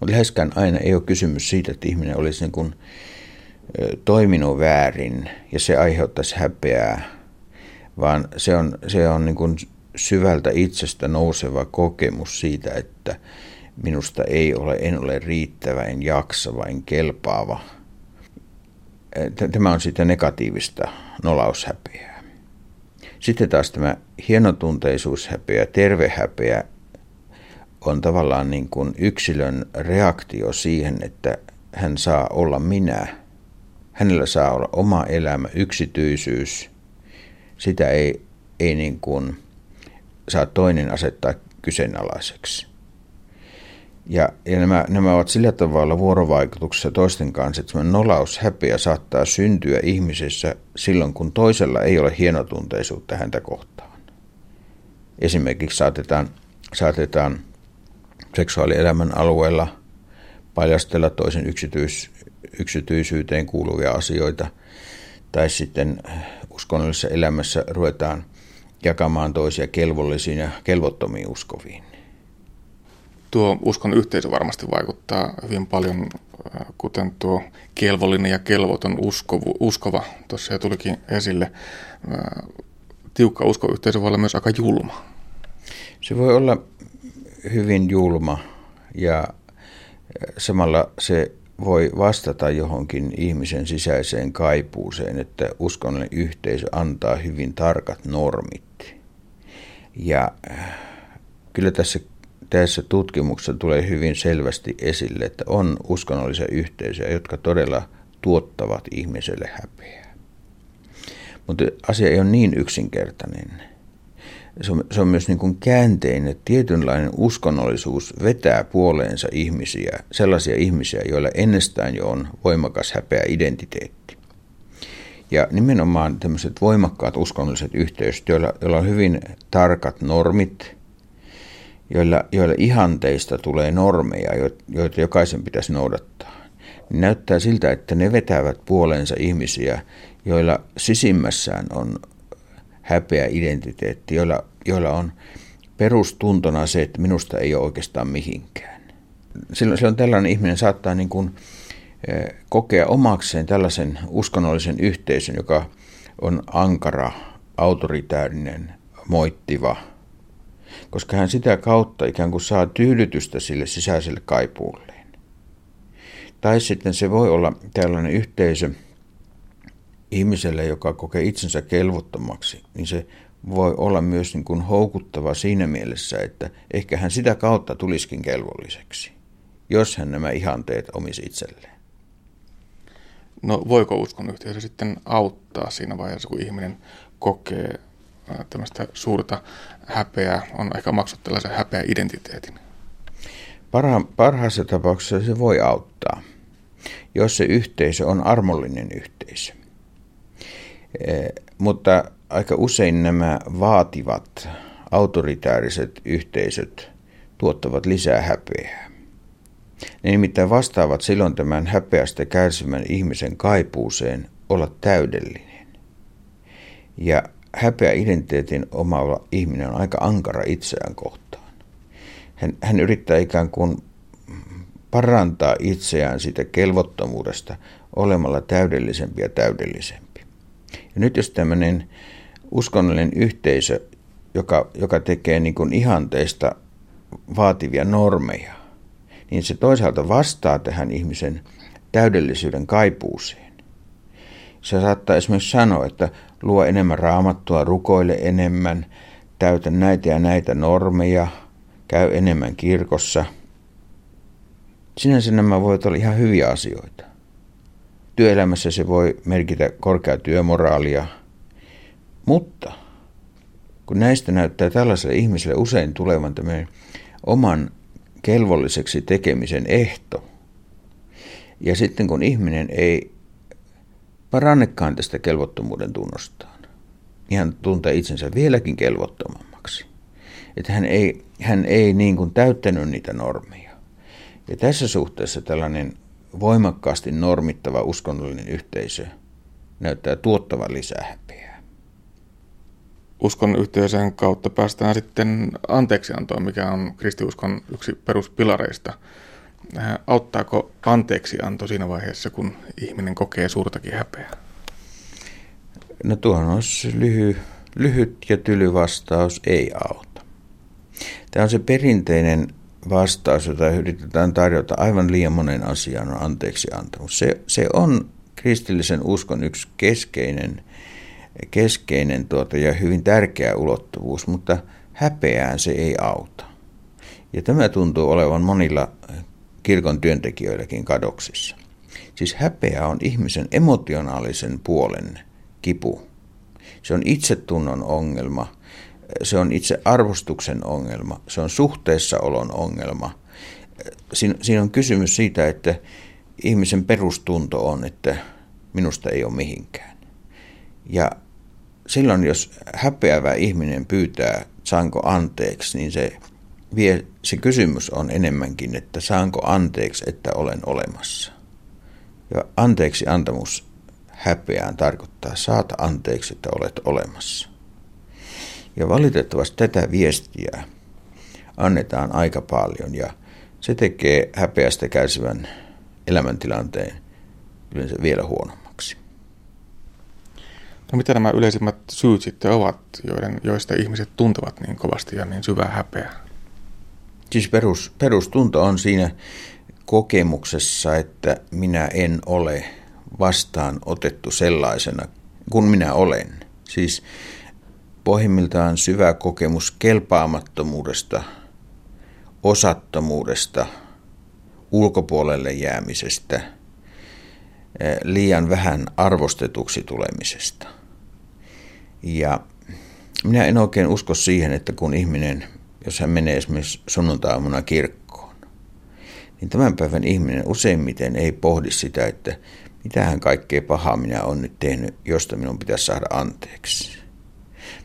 Mutta läheskään aina ei ole kysymys siitä, että ihminen olisi niin kuin toiminut väärin ja se aiheuttaisi häpeää, vaan se on, se on niin kuin syvältä itsestä nouseva kokemus siitä, että minusta ei ole, en ole riittävä, en jaksava, en kelpaava. Tämä on sitten negatiivista nolaushäpeää. Sitten taas tämä hienotunteisuushäpeä, tervehäpeä on tavallaan niin kuin yksilön reaktio siihen, että hän saa olla minä. Hänellä saa olla oma elämä, yksityisyys. Sitä ei, ei niin kuin saa toinen asettaa kyseenalaiseksi. Ja, ja nämä, nämä ovat sillä tavalla vuorovaikutuksessa toisten kanssa, että nolaus, häpeä saattaa syntyä ihmisessä silloin, kun toisella ei ole hienotunteisuutta häntä kohtaan. Esimerkiksi saatetaan, saatetaan seksuaalielämän alueella paljastella toisen yksityis, yksityisyyteen kuuluvia asioita, tai sitten uskonnollisessa elämässä ruvetaan jakamaan toisia kelvollisiin ja kelvottomiin uskoviin. Tuo uskon yhteisö varmasti vaikuttaa hyvin paljon, äh, kuten tuo kelvollinen ja kelvoton uskovu, uskova tuossa jo tulikin esille. Äh, tiukka uskoyhteisö voi olla myös aika julma. Se voi olla hyvin julma ja äh, samalla se voi vastata johonkin ihmisen sisäiseen kaipuuseen, että uskonnollinen yhteisö antaa hyvin tarkat normit. Ja kyllä tässä tässä tutkimuksessa tulee hyvin selvästi esille, että on uskonnollisia yhteisöjä, jotka todella tuottavat ihmiselle häpeää. Mutta asia ei ole niin yksinkertainen. Se on, se on myös niin kuin käänteinen, että tietynlainen uskonnollisuus vetää puoleensa ihmisiä, sellaisia ihmisiä, joilla ennestään jo on voimakas häpeä identiteetti. Ja nimenomaan tämmöiset voimakkaat uskonnolliset yhteisöt, joilla, joilla on hyvin tarkat normit – joilla, joilla ihanteista tulee normeja, joita jokaisen pitäisi noudattaa, näyttää siltä, että ne vetävät puoleensa ihmisiä, joilla sisimmässään on häpeä identiteetti, joilla, joilla on perustuntona se, että minusta ei ole oikeastaan mihinkään. Silloin, silloin tällainen ihminen saattaa niin kuin, eh, kokea omakseen tällaisen uskonnollisen yhteisön, joka on ankara, autoritäärinen, moittiva – koska hän sitä kautta ikään kuin saa tyydytystä sille sisäiselle kaipuulleen. Tai sitten se voi olla tällainen yhteisö ihmiselle, joka kokee itsensä kelvottomaksi, niin se voi olla myös niin kuin houkuttava siinä mielessä, että ehkä hän sitä kautta tulisikin kelvolliseksi, jos hän nämä ihanteet omisi itselleen. No voiko uskon yhteisö sitten auttaa siinä vaiheessa, kun ihminen kokee tämmöistä suurta häpeää, on ehkä maksut tällaisen häpeä identiteetin? Parha, parhaassa tapauksessa se voi auttaa, jos se yhteisö on armollinen yhteisö. E, mutta aika usein nämä vaativat, autoritääriset yhteisöt tuottavat lisää häpeää. Ne nimittäin vastaavat silloin tämän häpeästä kärsimän ihmisen kaipuuseen olla täydellinen. Ja häpeä identiteetin omaava ihminen on aika ankara itseään kohtaan. Hän, hän yrittää ikään kuin parantaa itseään siitä kelvottomuudesta olemalla täydellisempi ja täydellisempi. Ja nyt jos tämmöinen uskonnollinen yhteisö, joka, joka tekee niin kuin ihanteista vaativia normeja, niin se toisaalta vastaa tähän ihmisen täydellisyyden kaipuuseen. Se saattaa esimerkiksi sanoa, että luo enemmän raamattua, rukoile enemmän, täytä näitä ja näitä normeja, käy enemmän kirkossa. Sinänsä nämä voivat olla ihan hyviä asioita. Työelämässä se voi merkitä korkeaa työmoraalia, mutta kun näistä näyttää tällaiselle ihmiselle usein tulevan tämän oman kelvolliseksi tekemisen ehto, ja sitten kun ihminen ei parannekaan tästä kelvottomuuden tunnostaan. Hän tuntee itsensä vieläkin kelvottomammaksi. Että hän ei, hän ei niin kuin täyttänyt niitä normeja. Ja tässä suhteessa tällainen voimakkaasti normittava uskonnollinen yhteisö näyttää tuottavan lisää häpeää. Uskon yhteisön kautta päästään sitten anteeksiantoon, mikä on kristiuskon yksi peruspilareista. Äh, auttaako anteeksianto siinä vaiheessa, kun ihminen kokee suurtakin häpeää? No tuohon olisi lyhy, lyhyt ja tyly vastaus, ei auta. Tämä on se perinteinen vastaus, jota yritetään tarjota aivan liian monen asian on anteeksi antamus. Se, se on kristillisen uskon yksi keskeinen, keskeinen tuota ja hyvin tärkeä ulottuvuus, mutta häpeään se ei auta. Ja tämä tuntuu olevan monilla kirkon työntekijöilläkin kadoksissa. Siis häpeä on ihmisen emotionaalisen puolen kipu. Se on itsetunnon ongelma, se on itse arvostuksen ongelma, se on suhteessaolon ongelma. Siin, siinä on kysymys siitä, että ihmisen perustunto on, että minusta ei ole mihinkään. Ja silloin, jos häpeävä ihminen pyytää, saanko anteeksi, niin se, vie, se kysymys on enemmänkin, että saanko anteeksi, että olen olemassa. Ja anteeksi antamus häpeään tarkoittaa saata anteeksi, että olet olemassa. Ja valitettavasti tätä viestiä annetaan aika paljon ja se tekee häpeästä kärsivän elämäntilanteen yleensä vielä huonommaksi. No mitä nämä yleisimmät syyt sitten ovat, joiden, joista ihmiset tuntevat niin kovasti ja niin syvää häpeää? Siis perus, perustunto on siinä kokemuksessa, että minä en ole vastaan otettu sellaisena kuin minä olen. Siis pohjimmiltaan syvä kokemus kelpaamattomuudesta, osattomuudesta, ulkopuolelle jäämisestä, eh, liian vähän arvostetuksi tulemisesta. Ja minä en oikein usko siihen, että kun ihminen, jos hän menee esimerkiksi sunnuntaamuna kirkkoon, niin tämän päivän ihminen useimmiten ei pohdi sitä, että mitähän kaikkea pahaa minä olen nyt tehnyt, josta minun pitäisi saada anteeksi.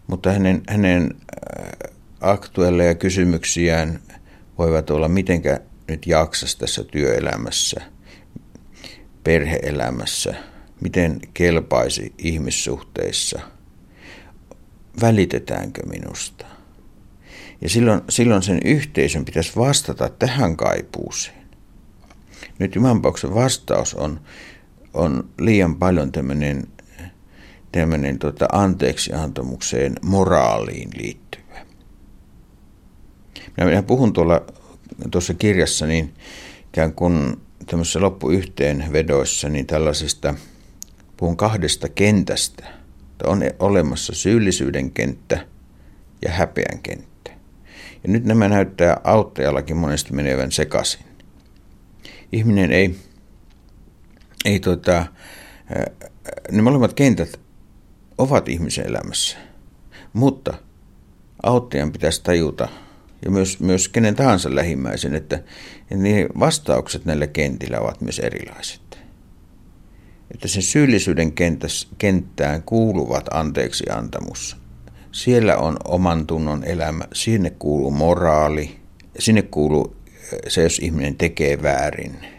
Mutta hänen, hänen äh, aktuelleja kysymyksiään voivat olla, mitenkä nyt jaksas tässä työelämässä, perheelämässä, miten kelpaisi ihmissuhteissa, välitetäänkö minusta. Ja silloin, silloin sen yhteisön pitäisi vastata tähän kaipuuseen. Nyt Jumalanpauksen vastaus on on liian paljon tämmöinen, tämmöinen tota anteeksiantamukseen moraaliin liittyvä. Minä, minä puhun tuolla tuossa kirjassa niin ikään kuin tämmöisessä loppuyhteenvedoissa niin tällaisesta, puhun kahdesta kentästä. On olemassa syyllisyyden kenttä ja häpeän kenttä. Ja nyt nämä näyttää auttajallakin monesti menevän sekaisin. Ihminen ei ei tota, ne molemmat kentät ovat ihmisen elämässä, mutta auttajan pitäisi tajuta, ja myös, myös kenen tahansa lähimmäisen, että, niin vastaukset näillä kentillä ovat myös erilaiset. Että sen syyllisyyden kenttään kuuluvat anteeksi antamus. Siellä on oman tunnon elämä, sinne kuuluu moraali, sinne kuuluu se, jos ihminen tekee väärin –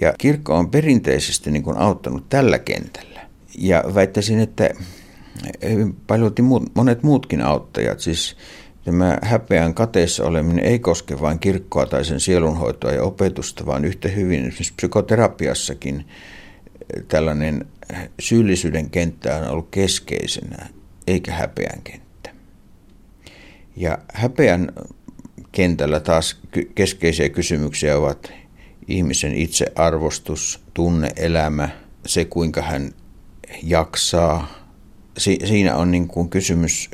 ja kirkko on perinteisesti niin kuin auttanut tällä kentällä. Ja väittäisin, että paljon muut, monet muutkin auttajat, siis tämä häpeän kateessa oleminen ei koske vain kirkkoa tai sen sielunhoitoa ja opetusta, vaan yhtä hyvin esimerkiksi psykoterapiassakin tällainen syyllisyyden kenttä on ollut keskeisenä, eikä häpeän kenttä. Ja häpeän kentällä taas keskeisiä kysymyksiä ovat ihmisen itsearvostus, tunneelämä, se kuinka hän jaksaa. Si- siinä on niin kuin kysymys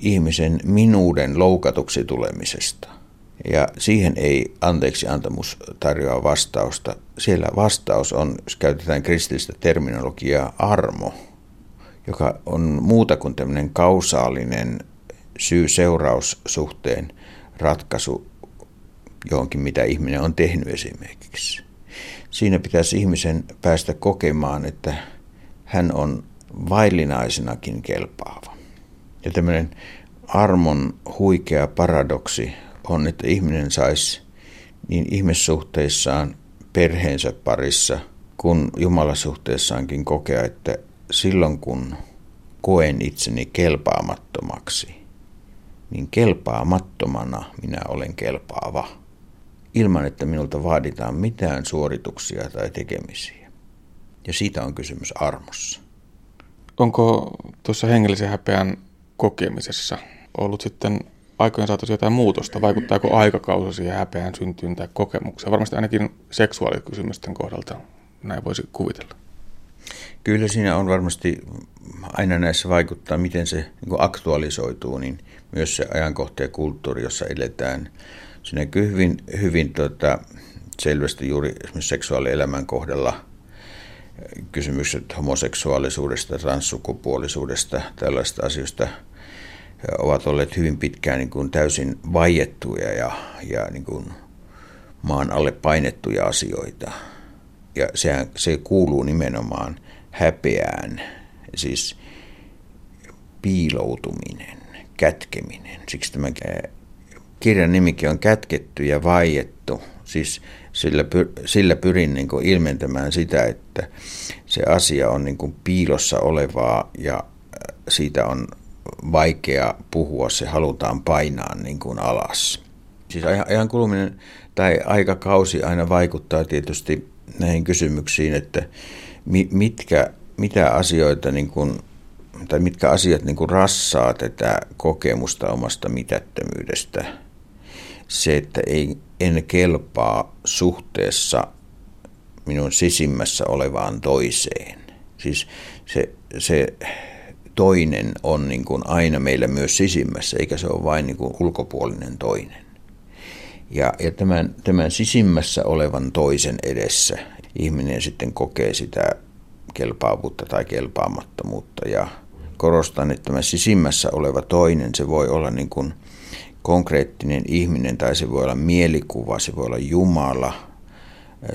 ihmisen minuuden loukatuksi tulemisesta. Ja siihen ei anteeksi antamus tarjoa vastausta. Siellä vastaus on, jos käytetään kristillistä terminologiaa, armo, joka on muuta kuin tämmöinen kausaalinen syy-seuraussuhteen ratkaisu johonkin, mitä ihminen on tehnyt esimerkiksi. Siinä pitäisi ihmisen päästä kokemaan, että hän on vaillinaisenakin kelpaava. Ja tämmöinen armon huikea paradoksi on, että ihminen saisi niin ihmissuhteissaan, perheensä parissa, kun Jumalasuhteessaankin kokea, että silloin kun koen itseni kelpaamattomaksi, niin kelpaamattomana minä olen kelpaava, ilman että minulta vaaditaan mitään suorituksia tai tekemisiä. Ja siitä on kysymys armossa. Onko tuossa hengellisen häpeän kokemisessa ollut sitten aikojen saatossa jotain muutosta? Vaikuttaako aikakausi siihen häpeän syntyyn tai kokemukseen? Varmasti ainakin seksuaalikysymysten kohdalta näin voisi kuvitella. Kyllä siinä on varmasti aina näissä vaikuttaa, miten se niin aktualisoituu, niin myös se ajankohta ja kulttuuri, jossa eletään. Se näkyy hyvin, hyvin tota, selvästi juuri esimerkiksi seksuaalielämän kohdalla kysymykset homoseksuaalisuudesta, transsukupuolisuudesta, tällaista asioista ovat olleet hyvin pitkään niin kuin täysin vaiettuja ja, ja niin kuin maan alle painettuja asioita. Ja sehän, se kuuluu nimenomaan häpeään, siis piiloutuminen, kätkeminen. Siksi tämä kirjan nimikin on kätketty ja vaiettu. Siis sillä, sillä pyrin niin kuin ilmentämään sitä, että se asia on niin kuin piilossa olevaa ja äh, siitä on vaikea puhua, se halutaan painaa niin kuin alas. Siis ajan kuluminen tai aikakausi aina vaikuttaa tietysti näihin kysymyksiin, että mitkä, mitä asioita niin kuin, tai mitkä asiat niin kuin rassaa tätä kokemusta omasta mitättömyydestä. Se, että ei, en kelpaa suhteessa minun sisimmässä olevaan toiseen. Siis se, se toinen on niin kuin aina meillä myös sisimmässä, eikä se ole vain niin kuin ulkopuolinen toinen. Ja, ja tämän, tämän sisimmässä olevan toisen edessä ihminen sitten kokee sitä kelpaavuutta tai kelpaamattomuutta. Ja korostan, että tämä sisimmässä oleva toinen, se voi olla niin kuin konkreettinen ihminen tai se voi olla mielikuva, se voi olla Jumala,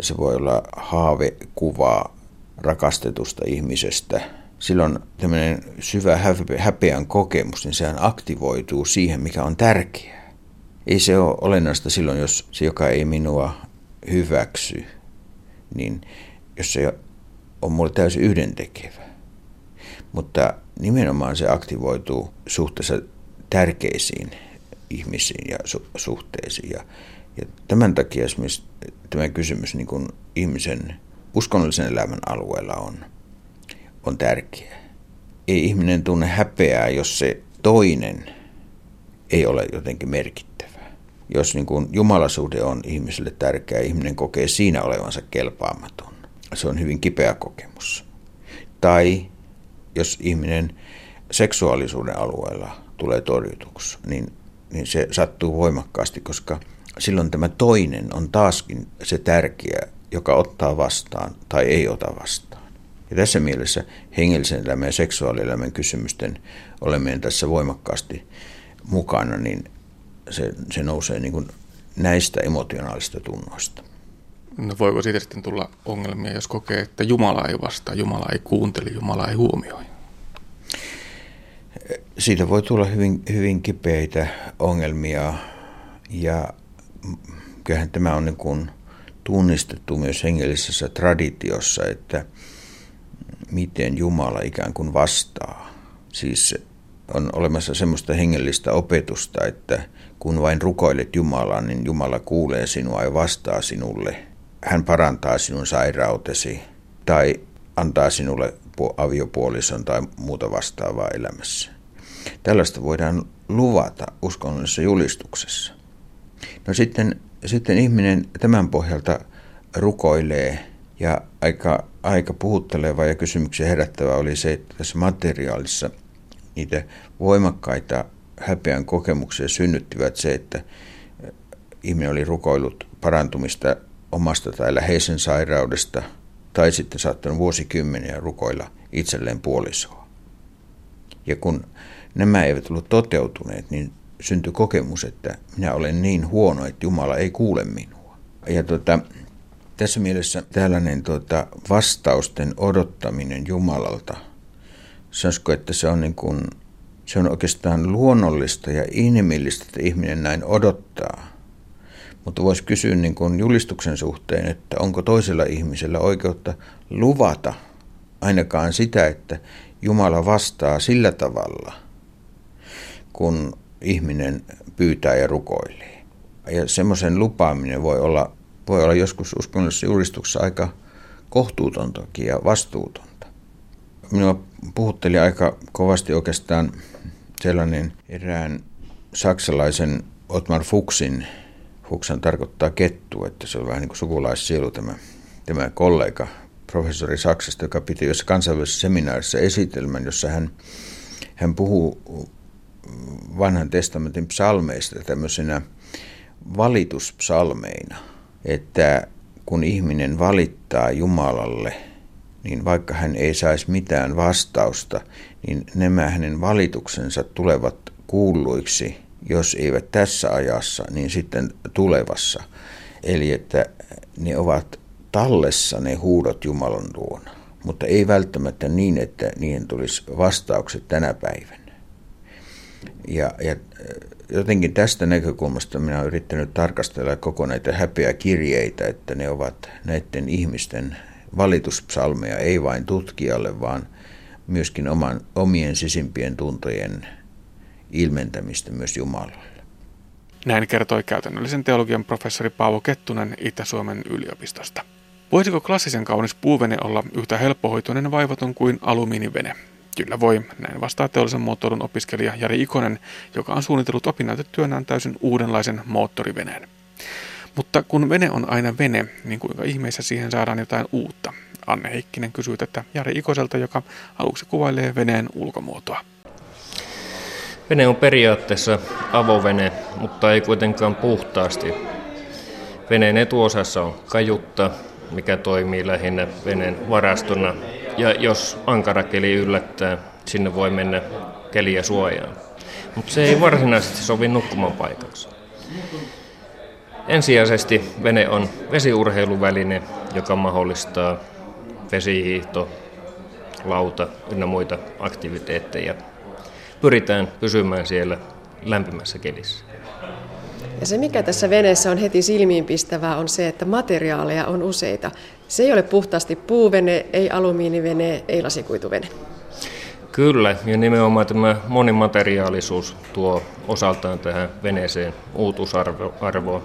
se voi olla haavekuva rakastetusta ihmisestä. Silloin tämmöinen syvä häpeän kokemus, niin sehän aktivoituu siihen, mikä on tärkeää. Ei se ole olennaista silloin, jos se, joka ei minua hyväksy, niin jos se on mulle täysin yhdentekevä. Mutta nimenomaan se aktivoituu suhteessa tärkeisiin ihmisiin ja su- suhteisiin. Ja, ja tämän takia esimerkiksi tämä kysymys niin kuin ihmisen uskonnollisen elämän alueella on, on tärkeä. Ei ihminen tunne häpeää, jos se toinen ei ole jotenkin merkittävä. Jos niin kuin jumalasuhde on ihmiselle tärkeä, ihminen kokee siinä olevansa kelpaamaton. Se on hyvin kipeä kokemus. Tai jos ihminen seksuaalisuuden alueella tulee torjutuksi, niin, niin se sattuu voimakkaasti, koska silloin tämä toinen on taaskin se tärkeä, joka ottaa vastaan tai ei ota vastaan. Ja tässä mielessä hengellisen elämän ja seksuaalielämän kysymysten oleminen tässä voimakkaasti mukana, niin se, se nousee niin kuin näistä emotionaalista tunnoista. No voiko siitä sitten tulla ongelmia, jos kokee, että Jumala ei vastaa, Jumala ei kuuntele, Jumala ei huomioi? Siitä voi tulla hyvin, hyvin kipeitä ongelmia ja kyllähän tämä on niin kuin tunnistettu myös hengellisessä traditiossa, että miten Jumala ikään kuin vastaa. Siis on olemassa semmoista hengellistä opetusta, että kun vain rukoilet Jumalaa, niin Jumala kuulee sinua ja vastaa sinulle. Hän parantaa sinun sairautesi tai antaa sinulle aviopuolison tai muuta vastaavaa elämässä. Tällaista voidaan luvata uskonnollisessa julistuksessa. No sitten, sitten ihminen tämän pohjalta rukoilee ja aika, aika puhutteleva ja kysymyksiä herättävä oli se, että tässä materiaalissa niitä voimakkaita häpeän kokemuksia synnyttivät se, että ihminen oli rukoillut parantumista omasta tai läheisen sairaudesta, tai sitten saattanut vuosikymmeniä rukoilla itselleen puolisoa. Ja kun nämä eivät ollut toteutuneet, niin syntyi kokemus, että minä olen niin huono, että Jumala ei kuule minua. Ja tota, tässä mielessä tällainen tota, vastausten odottaminen Jumalalta, sanoisiko, että se on, niin kuin, se on oikeastaan luonnollista ja inhimillistä, että ihminen näin odottaa. Mutta voisi kysyä niin kuin julistuksen suhteen, että onko toisella ihmisellä oikeutta luvata ainakaan sitä, että Jumala vastaa sillä tavalla, kun ihminen pyytää ja rukoilee. Ja semmoisen lupaaminen voi olla, voi olla joskus uskonnollisessa julistuksessa aika kohtuutontakin ja vastuutonta. Minua puhutteli aika kovasti oikeastaan sellainen erään saksalaisen Otmar Fuchsin, Fuchsan tarkoittaa kettu, että se on vähän niin kuin sukulaissielu tämä, tämä kollega, professori Saksasta, joka piti jossain kansainvälisessä seminaarissa esitelmän, jossa hän, hän puhuu vanhan testamentin psalmeista tämmöisenä valituspsalmeina, että kun ihminen valittaa Jumalalle, niin vaikka hän ei saisi mitään vastausta, niin nämä hänen valituksensa tulevat kuulluiksi, jos eivät tässä ajassa, niin sitten tulevassa. Eli että ne ovat tallessa ne huudot Jumalan luona, mutta ei välttämättä niin, että niihin tulisi vastaukset tänä päivänä. Ja, ja jotenkin tästä näkökulmasta minä olen yrittänyt tarkastella koko näitä häpeäkirjeitä, että ne ovat näiden ihmisten valituspsalmeja, ei vain tutkijalle, vaan myöskin oman, omien sisimpien tuntojen ilmentämistä myös Jumalalle. Näin kertoi käytännöllisen teologian professori Paavo Kettunen Itä-Suomen yliopistosta. Voisiko klassisen kaunis puuvene olla yhtä helppohoitoinen vaivaton kuin alumiinivene? Kyllä voi, näin vastaa teollisen muotoilun opiskelija Jari Ikonen, joka on suunnitellut opinnäytetyönään täysin uudenlaisen moottoriveneen. Mutta kun vene on aina vene, niin kuinka ihmeessä siihen saadaan jotain uutta? Anne Heikkinen kysyy tätä Jari Ikoselta, joka aluksi kuvailee veneen ulkomuotoa. Vene on periaatteessa avovene, mutta ei kuitenkaan puhtaasti. Veneen etuosassa on kajutta, mikä toimii lähinnä veneen varastona ja jos ankara keli yllättää, sinne voi mennä keliä suojaan. Mutta se ei varsinaisesti sovi nukkuman paikaksi. Ensisijaisesti vene on vesiurheiluväline, joka mahdollistaa vesihiihto, lauta ynnä muita aktiviteetteja. Pyritään pysymään siellä lämpimässä kelissä. Ja se, mikä tässä veneessä on heti silmiinpistävää, on se, että materiaaleja on useita. Se ei ole puhtaasti puuvene, ei alumiinivene, ei lasikuituvene. Kyllä, ja nimenomaan tämä monimateriaalisuus tuo osaltaan tähän veneeseen uutuusarvoa.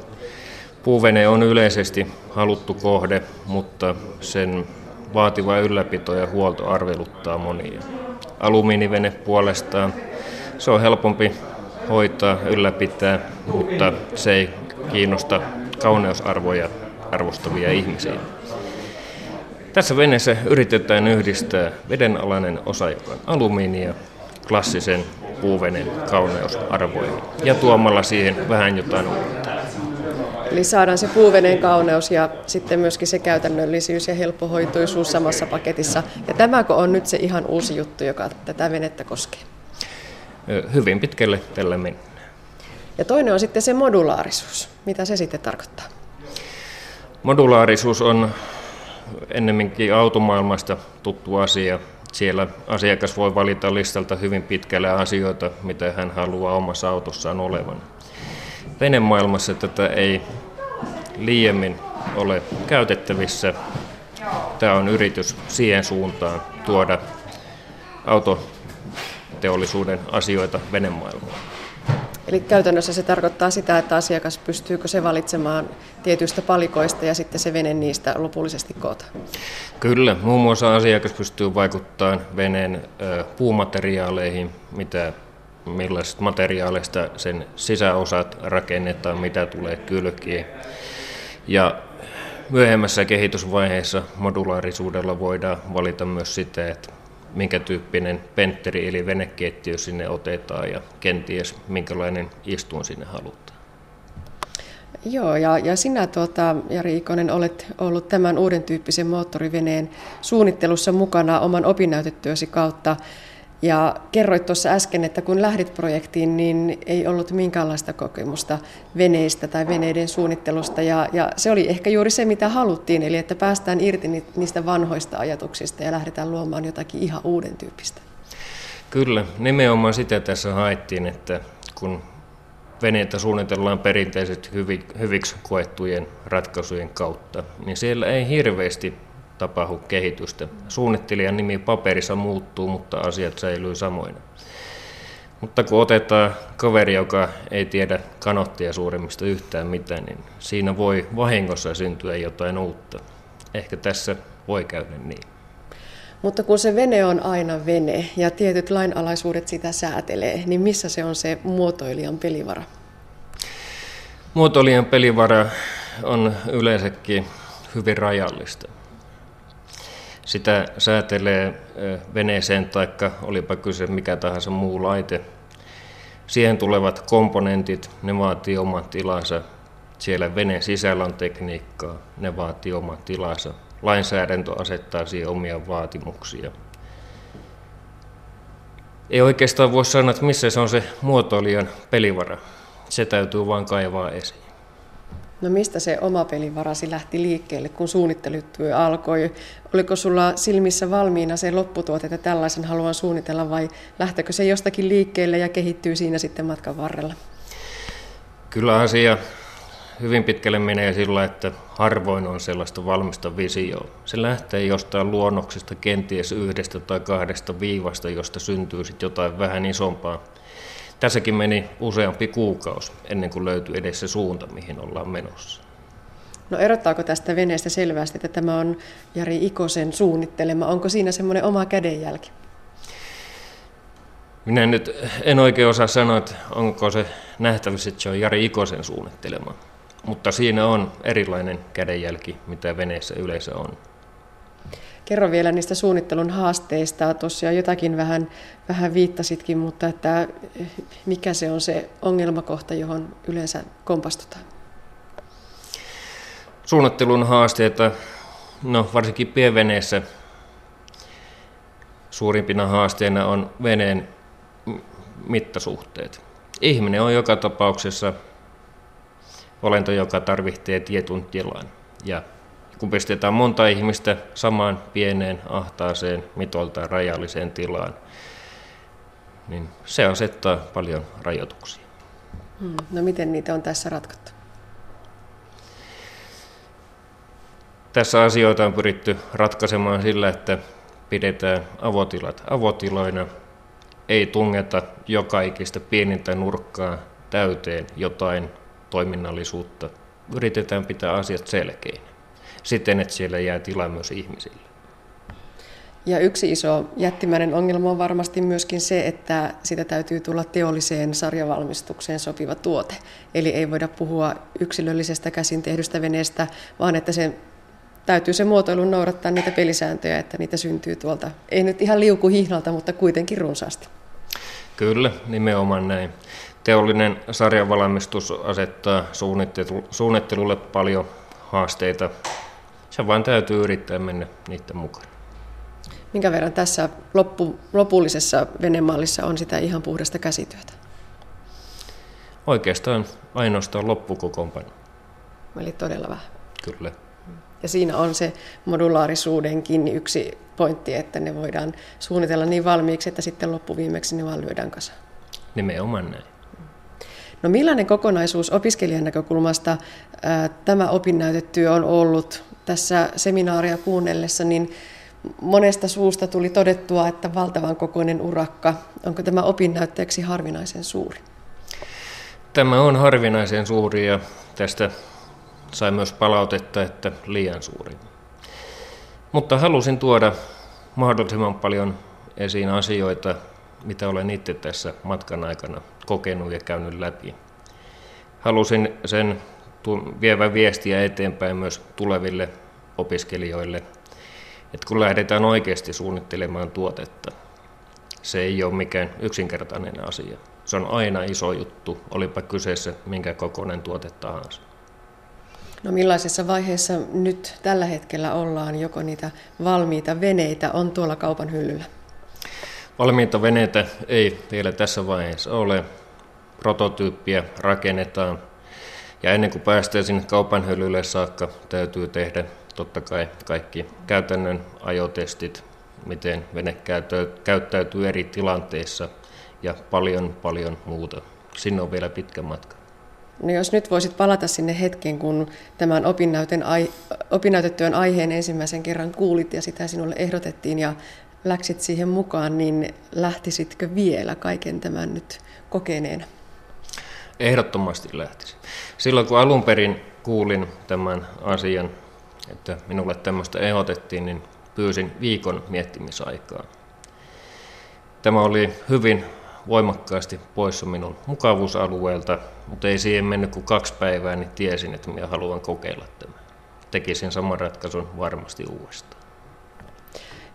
Puuvene on yleisesti haluttu kohde, mutta sen vaativa ylläpito ja huolto arveluttaa monia. Alumiinivene puolestaan, se on helpompi hoitaa, ylläpitää, mutta se ei kiinnosta kauneusarvoja arvostavia ihmisiä. Tässä veneessä yritetään yhdistää vedenalainen osa, joka on alumiinia, klassisen puuvenen kauneusarvoihin ja tuomalla siihen vähän jotain uutta. Eli saadaan se puuveneen kauneus ja sitten myöskin se käytännöllisyys ja helppohoituisuus samassa paketissa. Ja tämäkö on nyt se ihan uusi juttu, joka tätä venettä koskee? Hyvin pitkälle tällä mennään. Ja toinen on sitten se modulaarisuus. Mitä se sitten tarkoittaa? Modulaarisuus on ennemminkin automaailmasta tuttu asia. Siellä asiakas voi valita listalta hyvin pitkälle asioita, mitä hän haluaa omassa autossaan olevan. Venemaailmassa tätä ei liiemmin ole käytettävissä. Tämä on yritys siihen suuntaan tuoda autoteollisuuden asioita venemaailmaan. Eli käytännössä se tarkoittaa sitä, että asiakas pystyykö se valitsemaan tietyistä palikoista ja sitten se vene niistä lopullisesti koota. Kyllä, muun muassa asiakas pystyy vaikuttamaan veneen puumateriaaleihin, mitä millaisista materiaaleista sen sisäosat rakennetaan, mitä tulee kylkiin. Ja myöhemmässä kehitysvaiheessa modulaarisuudella voidaan valita myös sitä, että minkä tyyppinen pentteri eli venekeittiö sinne otetaan ja kenties minkälainen istuin sinne halutaan. Joo, ja, ja sinä tuota, Jari Ikonen olet ollut tämän uuden tyyppisen moottoriveneen suunnittelussa mukana oman opinnäytetyösi kautta. Ja kerroit tuossa äsken, että kun lähdit projektiin, niin ei ollut minkäänlaista kokemusta veneistä tai veneiden suunnittelusta. Ja, ja se oli ehkä juuri se, mitä haluttiin, eli että päästään irti niistä vanhoista ajatuksista ja lähdetään luomaan jotakin ihan uuden tyyppistä. Kyllä, nimenomaan sitä tässä haettiin, että kun veneitä suunnitellaan perinteisesti hyviksi koettujen ratkaisujen kautta, niin siellä ei hirveästi tapahdu kehitystä. Suunnittelijan nimi paperissa muuttuu, mutta asiat säilyy samoina. Mutta kun otetaan kaveri, joka ei tiedä kanottia suuremmista yhtään mitään, niin siinä voi vahingossa syntyä jotain uutta. Ehkä tässä voi käydä niin. Mutta kun se vene on aina vene ja tietyt lainalaisuudet sitä säätelee, niin missä se on se muotoilijan pelivara? Muotoilijan pelivara on yleensäkin hyvin rajallista. Sitä säätelee veneeseen taikka olipa kyse mikä tahansa muu laite. Siihen tulevat komponentit, ne vaatii oman tilansa. Siellä veneen sisällä on tekniikkaa, ne vaatii oman tilansa. Lainsäädäntö asettaa siihen omia vaatimuksia. Ei oikeastaan voi sanoa, että missä se on se muotoilijan pelivara. Se täytyy vain kaivaa esiin. No mistä se oma pelivarasi lähti liikkeelle, kun suunnittelutyö alkoi? Oliko sulla silmissä valmiina se lopputuote, että tällaisen haluan suunnitella vai lähtekö se jostakin liikkeelle ja kehittyy siinä sitten matkan varrella? Kyllä asia hyvin pitkälle menee sillä, että harvoin on sellaista valmista visioa. Se lähtee jostain luonnoksesta, kenties yhdestä tai kahdesta viivasta, josta syntyy sitten jotain vähän isompaa. Tässäkin meni useampi kuukausi ennen kuin löytyi edes se suunta, mihin ollaan menossa. No erottaako tästä veneestä selvästi, että tämä on Jari Ikosen suunnittelema? Onko siinä semmoinen oma kädenjälki? Minä nyt en oikein osaa sanoa, että onko se nähtävissä, että se on Jari Ikosen suunnittelema. Mutta siinä on erilainen kädenjälki, mitä veneessä yleensä on. Kerro vielä niistä suunnittelun haasteista. Tosiaan jotakin vähän, vähän viittasitkin, mutta että mikä se on se ongelmakohta, johon yleensä kompastutaan? Suunnittelun haasteita, no varsinkin pienveneessä suurimpina haasteina on veneen mittasuhteet. Ihminen on joka tapauksessa olento, joka tarvitsee tietyn tilan. Ja kun pistetään monta ihmistä samaan pieneen, ahtaaseen, mitolta rajalliseen tilaan, niin se asettaa paljon rajoituksia. Hmm. No miten niitä on tässä ratkottu? Tässä asioita on pyritty ratkaisemaan sillä, että pidetään avotilat avotiloina, ei tungeta joka ikistä pienintä nurkkaa täyteen jotain toiminnallisuutta. Yritetään pitää asiat selkeinä siten, että siellä jää tilaa myös ihmisille. Ja yksi iso jättimäinen ongelma on varmasti myöskin se, että sitä täytyy tulla teolliseen sarjavalmistukseen sopiva tuote. Eli ei voida puhua yksilöllisestä käsin tehdystä veneestä, vaan että se täytyy se muotoilu noudattaa niitä pelisääntöjä, että niitä syntyy tuolta, ei nyt ihan liukuhihnalta, mutta kuitenkin runsaasti. Kyllä, nimenomaan näin. Teollinen sarjavalmistus asettaa suunnittelulle paljon haasteita se vaan täytyy yrittää mennä niiden mukaan. Minkä verran tässä loppu, lopullisessa venemallissa on sitä ihan puhdasta käsityötä? Oikeastaan ainoastaan loppukokoonpano. Eli todella vähän. Kyllä. Ja siinä on se modulaarisuudenkin yksi pointti, että ne voidaan suunnitella niin valmiiksi, että sitten loppuviimeksi ne vaan lyödään kasaan. Nimenomaan näin. No millainen kokonaisuus opiskelijan näkökulmasta ää, tämä opinnäytetyö on ollut tässä seminaaria kuunnellessa, niin monesta suusta tuli todettua, että valtavan kokoinen urakka. Onko tämä opinnäytteeksi harvinaisen suuri? Tämä on harvinaisen suuri ja tästä sai myös palautetta, että liian suuri. Mutta halusin tuoda mahdollisimman paljon esiin asioita, mitä olen itse tässä matkan aikana kokenut ja käynyt läpi. Halusin sen vievä viestiä eteenpäin myös tuleville opiskelijoille, että kun lähdetään oikeasti suunnittelemaan tuotetta, se ei ole mikään yksinkertainen asia. Se on aina iso juttu, olipa kyseessä minkä kokoinen tuote tahansa. No millaisessa vaiheessa nyt tällä hetkellä ollaan, joko niitä valmiita veneitä on tuolla kaupan hyllyllä? Valmiita veneitä ei vielä tässä vaiheessa ole. Prototyyppiä rakennetaan ja ennen kuin päästään sinne kaupan hyllylle saakka, täytyy tehdä totta kai kaikki käytännön ajotestit, miten vene käyttäytyy eri tilanteissa ja paljon paljon muuta. Sinne on vielä pitkä matka. No jos nyt voisit palata sinne hetken, kun tämän ai, opinnäytetyön aiheen ensimmäisen kerran kuulit ja sitä sinulle ehdotettiin ja läksit siihen mukaan, niin lähtisitkö vielä kaiken tämän nyt kokeneena? Ehdottomasti lähtisin. Silloin kun alun perin kuulin tämän asian, että minulle tämmöistä ehdotettiin, niin pyysin viikon miettimisaikaa. Tämä oli hyvin voimakkaasti poissa minun mukavuusalueelta, mutta ei siihen mennyt kuin kaksi päivää, niin tiesin, että minä haluan kokeilla tämän. Tekisin saman ratkaisun varmasti uudestaan.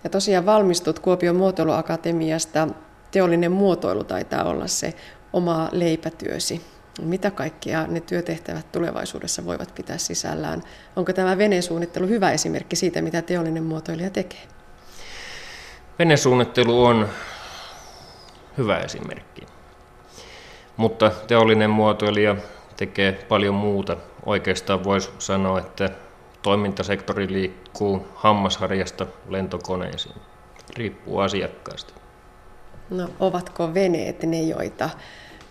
Ja tosiaan valmistut Kuopion muotoiluakatemiasta. Teollinen muotoilu taitaa olla se oma leipätyösi. Mitä kaikkea ne työtehtävät tulevaisuudessa voivat pitää sisällään? Onko tämä venesuunnittelu hyvä esimerkki siitä, mitä teollinen muotoilija tekee? Venesuunnittelu on hyvä esimerkki. Mutta teollinen muotoilija tekee paljon muuta. Oikeastaan voisi sanoa, että toimintasektori liikkuu hammasharjasta lentokoneisiin. Riippuu asiakkaasta. No, ovatko veneet ne, joita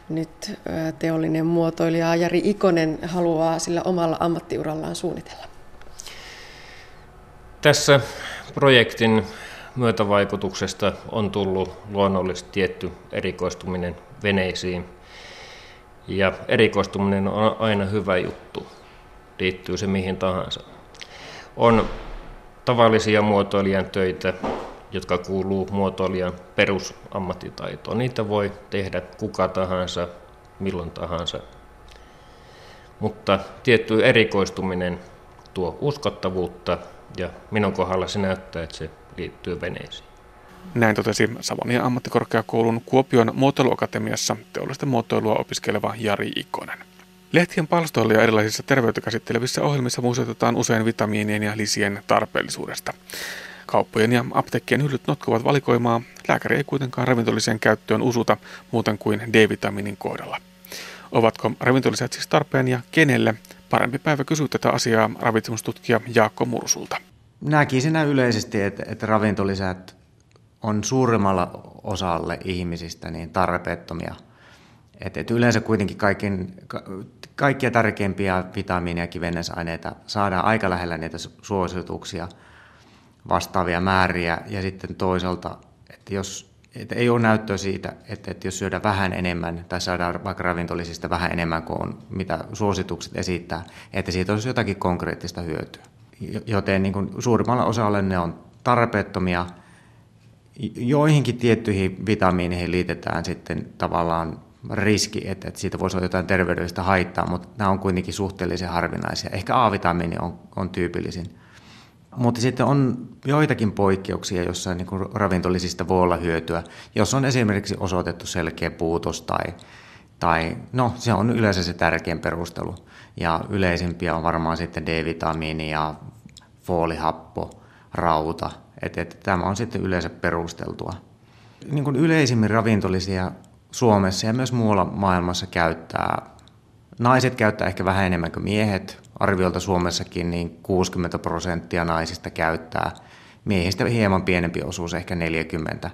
nyt teollinen muotoilija Jari Ikonen haluaa sillä omalla ammattiurallaan suunnitella? Tässä projektin myötävaikutuksesta on tullut luonnollisesti tietty erikoistuminen veneisiin. Ja erikoistuminen on aina hyvä juttu, liittyy se mihin tahansa. On tavallisia muotoilijan töitä, jotka kuuluu muotoilijan perusammattitaitoon. Niitä voi tehdä kuka tahansa, milloin tahansa. Mutta tietty erikoistuminen tuo uskottavuutta ja minun kohdalla se näyttää, että se liittyy veneisiin. Näin totesi Savonia ammattikorkeakoulun Kuopion muotoiluakatemiassa teollista muotoilua opiskeleva Jari Ikonen. Lehtien palstoilla ja erilaisissa terveyttä käsittelevissä ohjelmissa muistutetaan usein vitamiinien ja lisien tarpeellisuudesta. Kauppojen ja apteekkien hyllyt notkovat valikoimaa, lääkäri ei kuitenkaan ravintoliseen käyttöön usuta muuten kuin D-vitamiinin kohdalla. Ovatko ravintolisät siis tarpeen ja kenelle? Parempi päivä kysyä tätä asiaa ravitsemustutkija Jaakko Mursulta. Näkisin yleisesti, että, että ravintolisät on suurimmalla osalle ihmisistä niin tarpeettomia. Et, et yleensä kuitenkin kaikin, kaikkia tärkeimpiä vitamiineja ja kivennäisaineita saadaan aika lähellä niitä suosituksia vastaavia määriä. Ja sitten toisaalta, että jos että ei ole näyttöä siitä, että, että jos syödään vähän enemmän tai saadaan vaikka ravintolisista vähän enemmän kuin on, mitä suositukset esittää, että siitä olisi jotakin konkreettista hyötyä. Joten niin suurimmalla osalla ne on tarpeettomia. Joihinkin tiettyihin vitamiineihin liitetään sitten tavallaan riski, että, että siitä voisi olla jotain terveydellistä haittaa, mutta nämä on kuitenkin suhteellisen harvinaisia. Ehkä A-vitamiini on, on tyypillisin. Mutta sitten on joitakin poikkeuksia, joissa niin kuin ravintolisista voi olla hyötyä, jos on esimerkiksi osoitettu selkeä puutos tai, tai no se on yleensä se tärkein perustelu. Ja yleisimpiä on varmaan sitten D-vitamiini ja foolihappo, rauta. Et, et, tämä on sitten yleensä perusteltua. Niin kuin yleisimmin ravintolisia Suomessa ja myös muualla maailmassa käyttää, naiset käyttää ehkä vähän enemmän kuin miehet. Arviolta Suomessakin niin 60 prosenttia naisista käyttää. Miehistä hieman pienempi osuus, ehkä 40.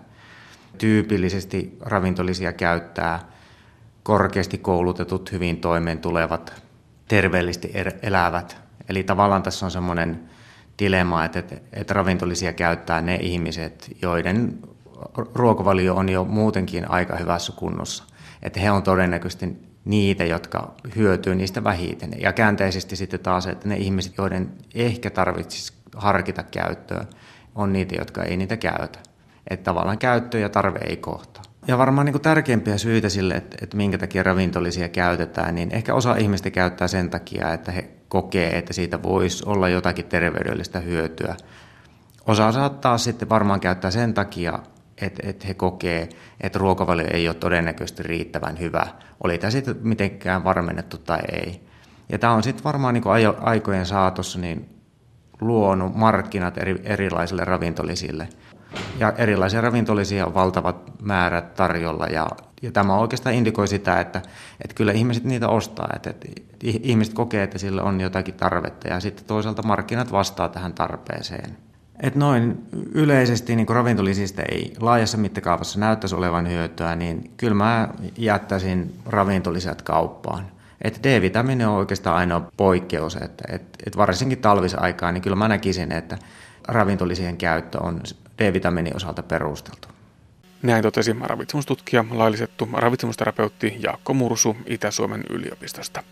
Tyypillisesti ravintolisia käyttää korkeasti koulutetut, hyvin toimeen tulevat, terveellisesti er-, elävät. Eli tavallaan tässä on semmoinen dilemma, että, että, että ravintolisia käyttää ne ihmiset, joiden ruokavalio on jo muutenkin aika hyvässä kunnossa. Että he on todennäköisesti niitä, jotka hyötyy niistä vähiten. Ja käänteisesti sitten taas, että ne ihmiset, joiden ehkä tarvitsisi harkita käyttöä, on niitä, jotka ei niitä käytä. Että tavallaan käyttö ja tarve ei kohta. Ja varmaan niin tärkeimpiä syitä sille, että, että minkä takia ravintolisia käytetään, niin ehkä osa ihmistä käyttää sen takia, että he kokee, että siitä voisi olla jotakin terveydellistä hyötyä. Osa saattaa sitten varmaan käyttää sen takia, että, että he kokee, että ruokavalio ei ole todennäköisesti riittävän hyvä. Oli tämä sitten mitenkään varmennettu tai ei. Ja tämä on sitten varmaan niin aikojen saatossa niin luonut markkinat eri, erilaisille ravintolisille. Ja erilaisia ravintolisia on valtavat määrät tarjolla ja, ja tämä oikeastaan indikoi sitä, että, että kyllä ihmiset niitä ostaa, että, että ihmiset kokee, että sillä on jotakin tarvetta ja sitten toisaalta markkinat vastaa tähän tarpeeseen. Et noin yleisesti niin ravintolisista ei laajassa mittakaavassa näyttäisi olevan hyötyä, niin kyllä mä jättäisin ravintolisät kauppaan. Että D-vitamiini on oikeastaan ainoa poikkeus, että, että, että varsinkin talvisaikaa, niin kyllä mä näkisin, että ravintolisien käyttö on D-vitamiinin osalta perusteltu. Näin totesi ravitsemustutkija, laillisettu ravitsemusterapeutti Jaakko Mursu Itä-Suomen yliopistosta.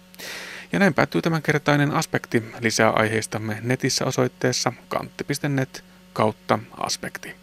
Ja näin päättyy tämänkertainen aspekti. Lisää aiheistamme netissä osoitteessa kantti.net kautta aspekti.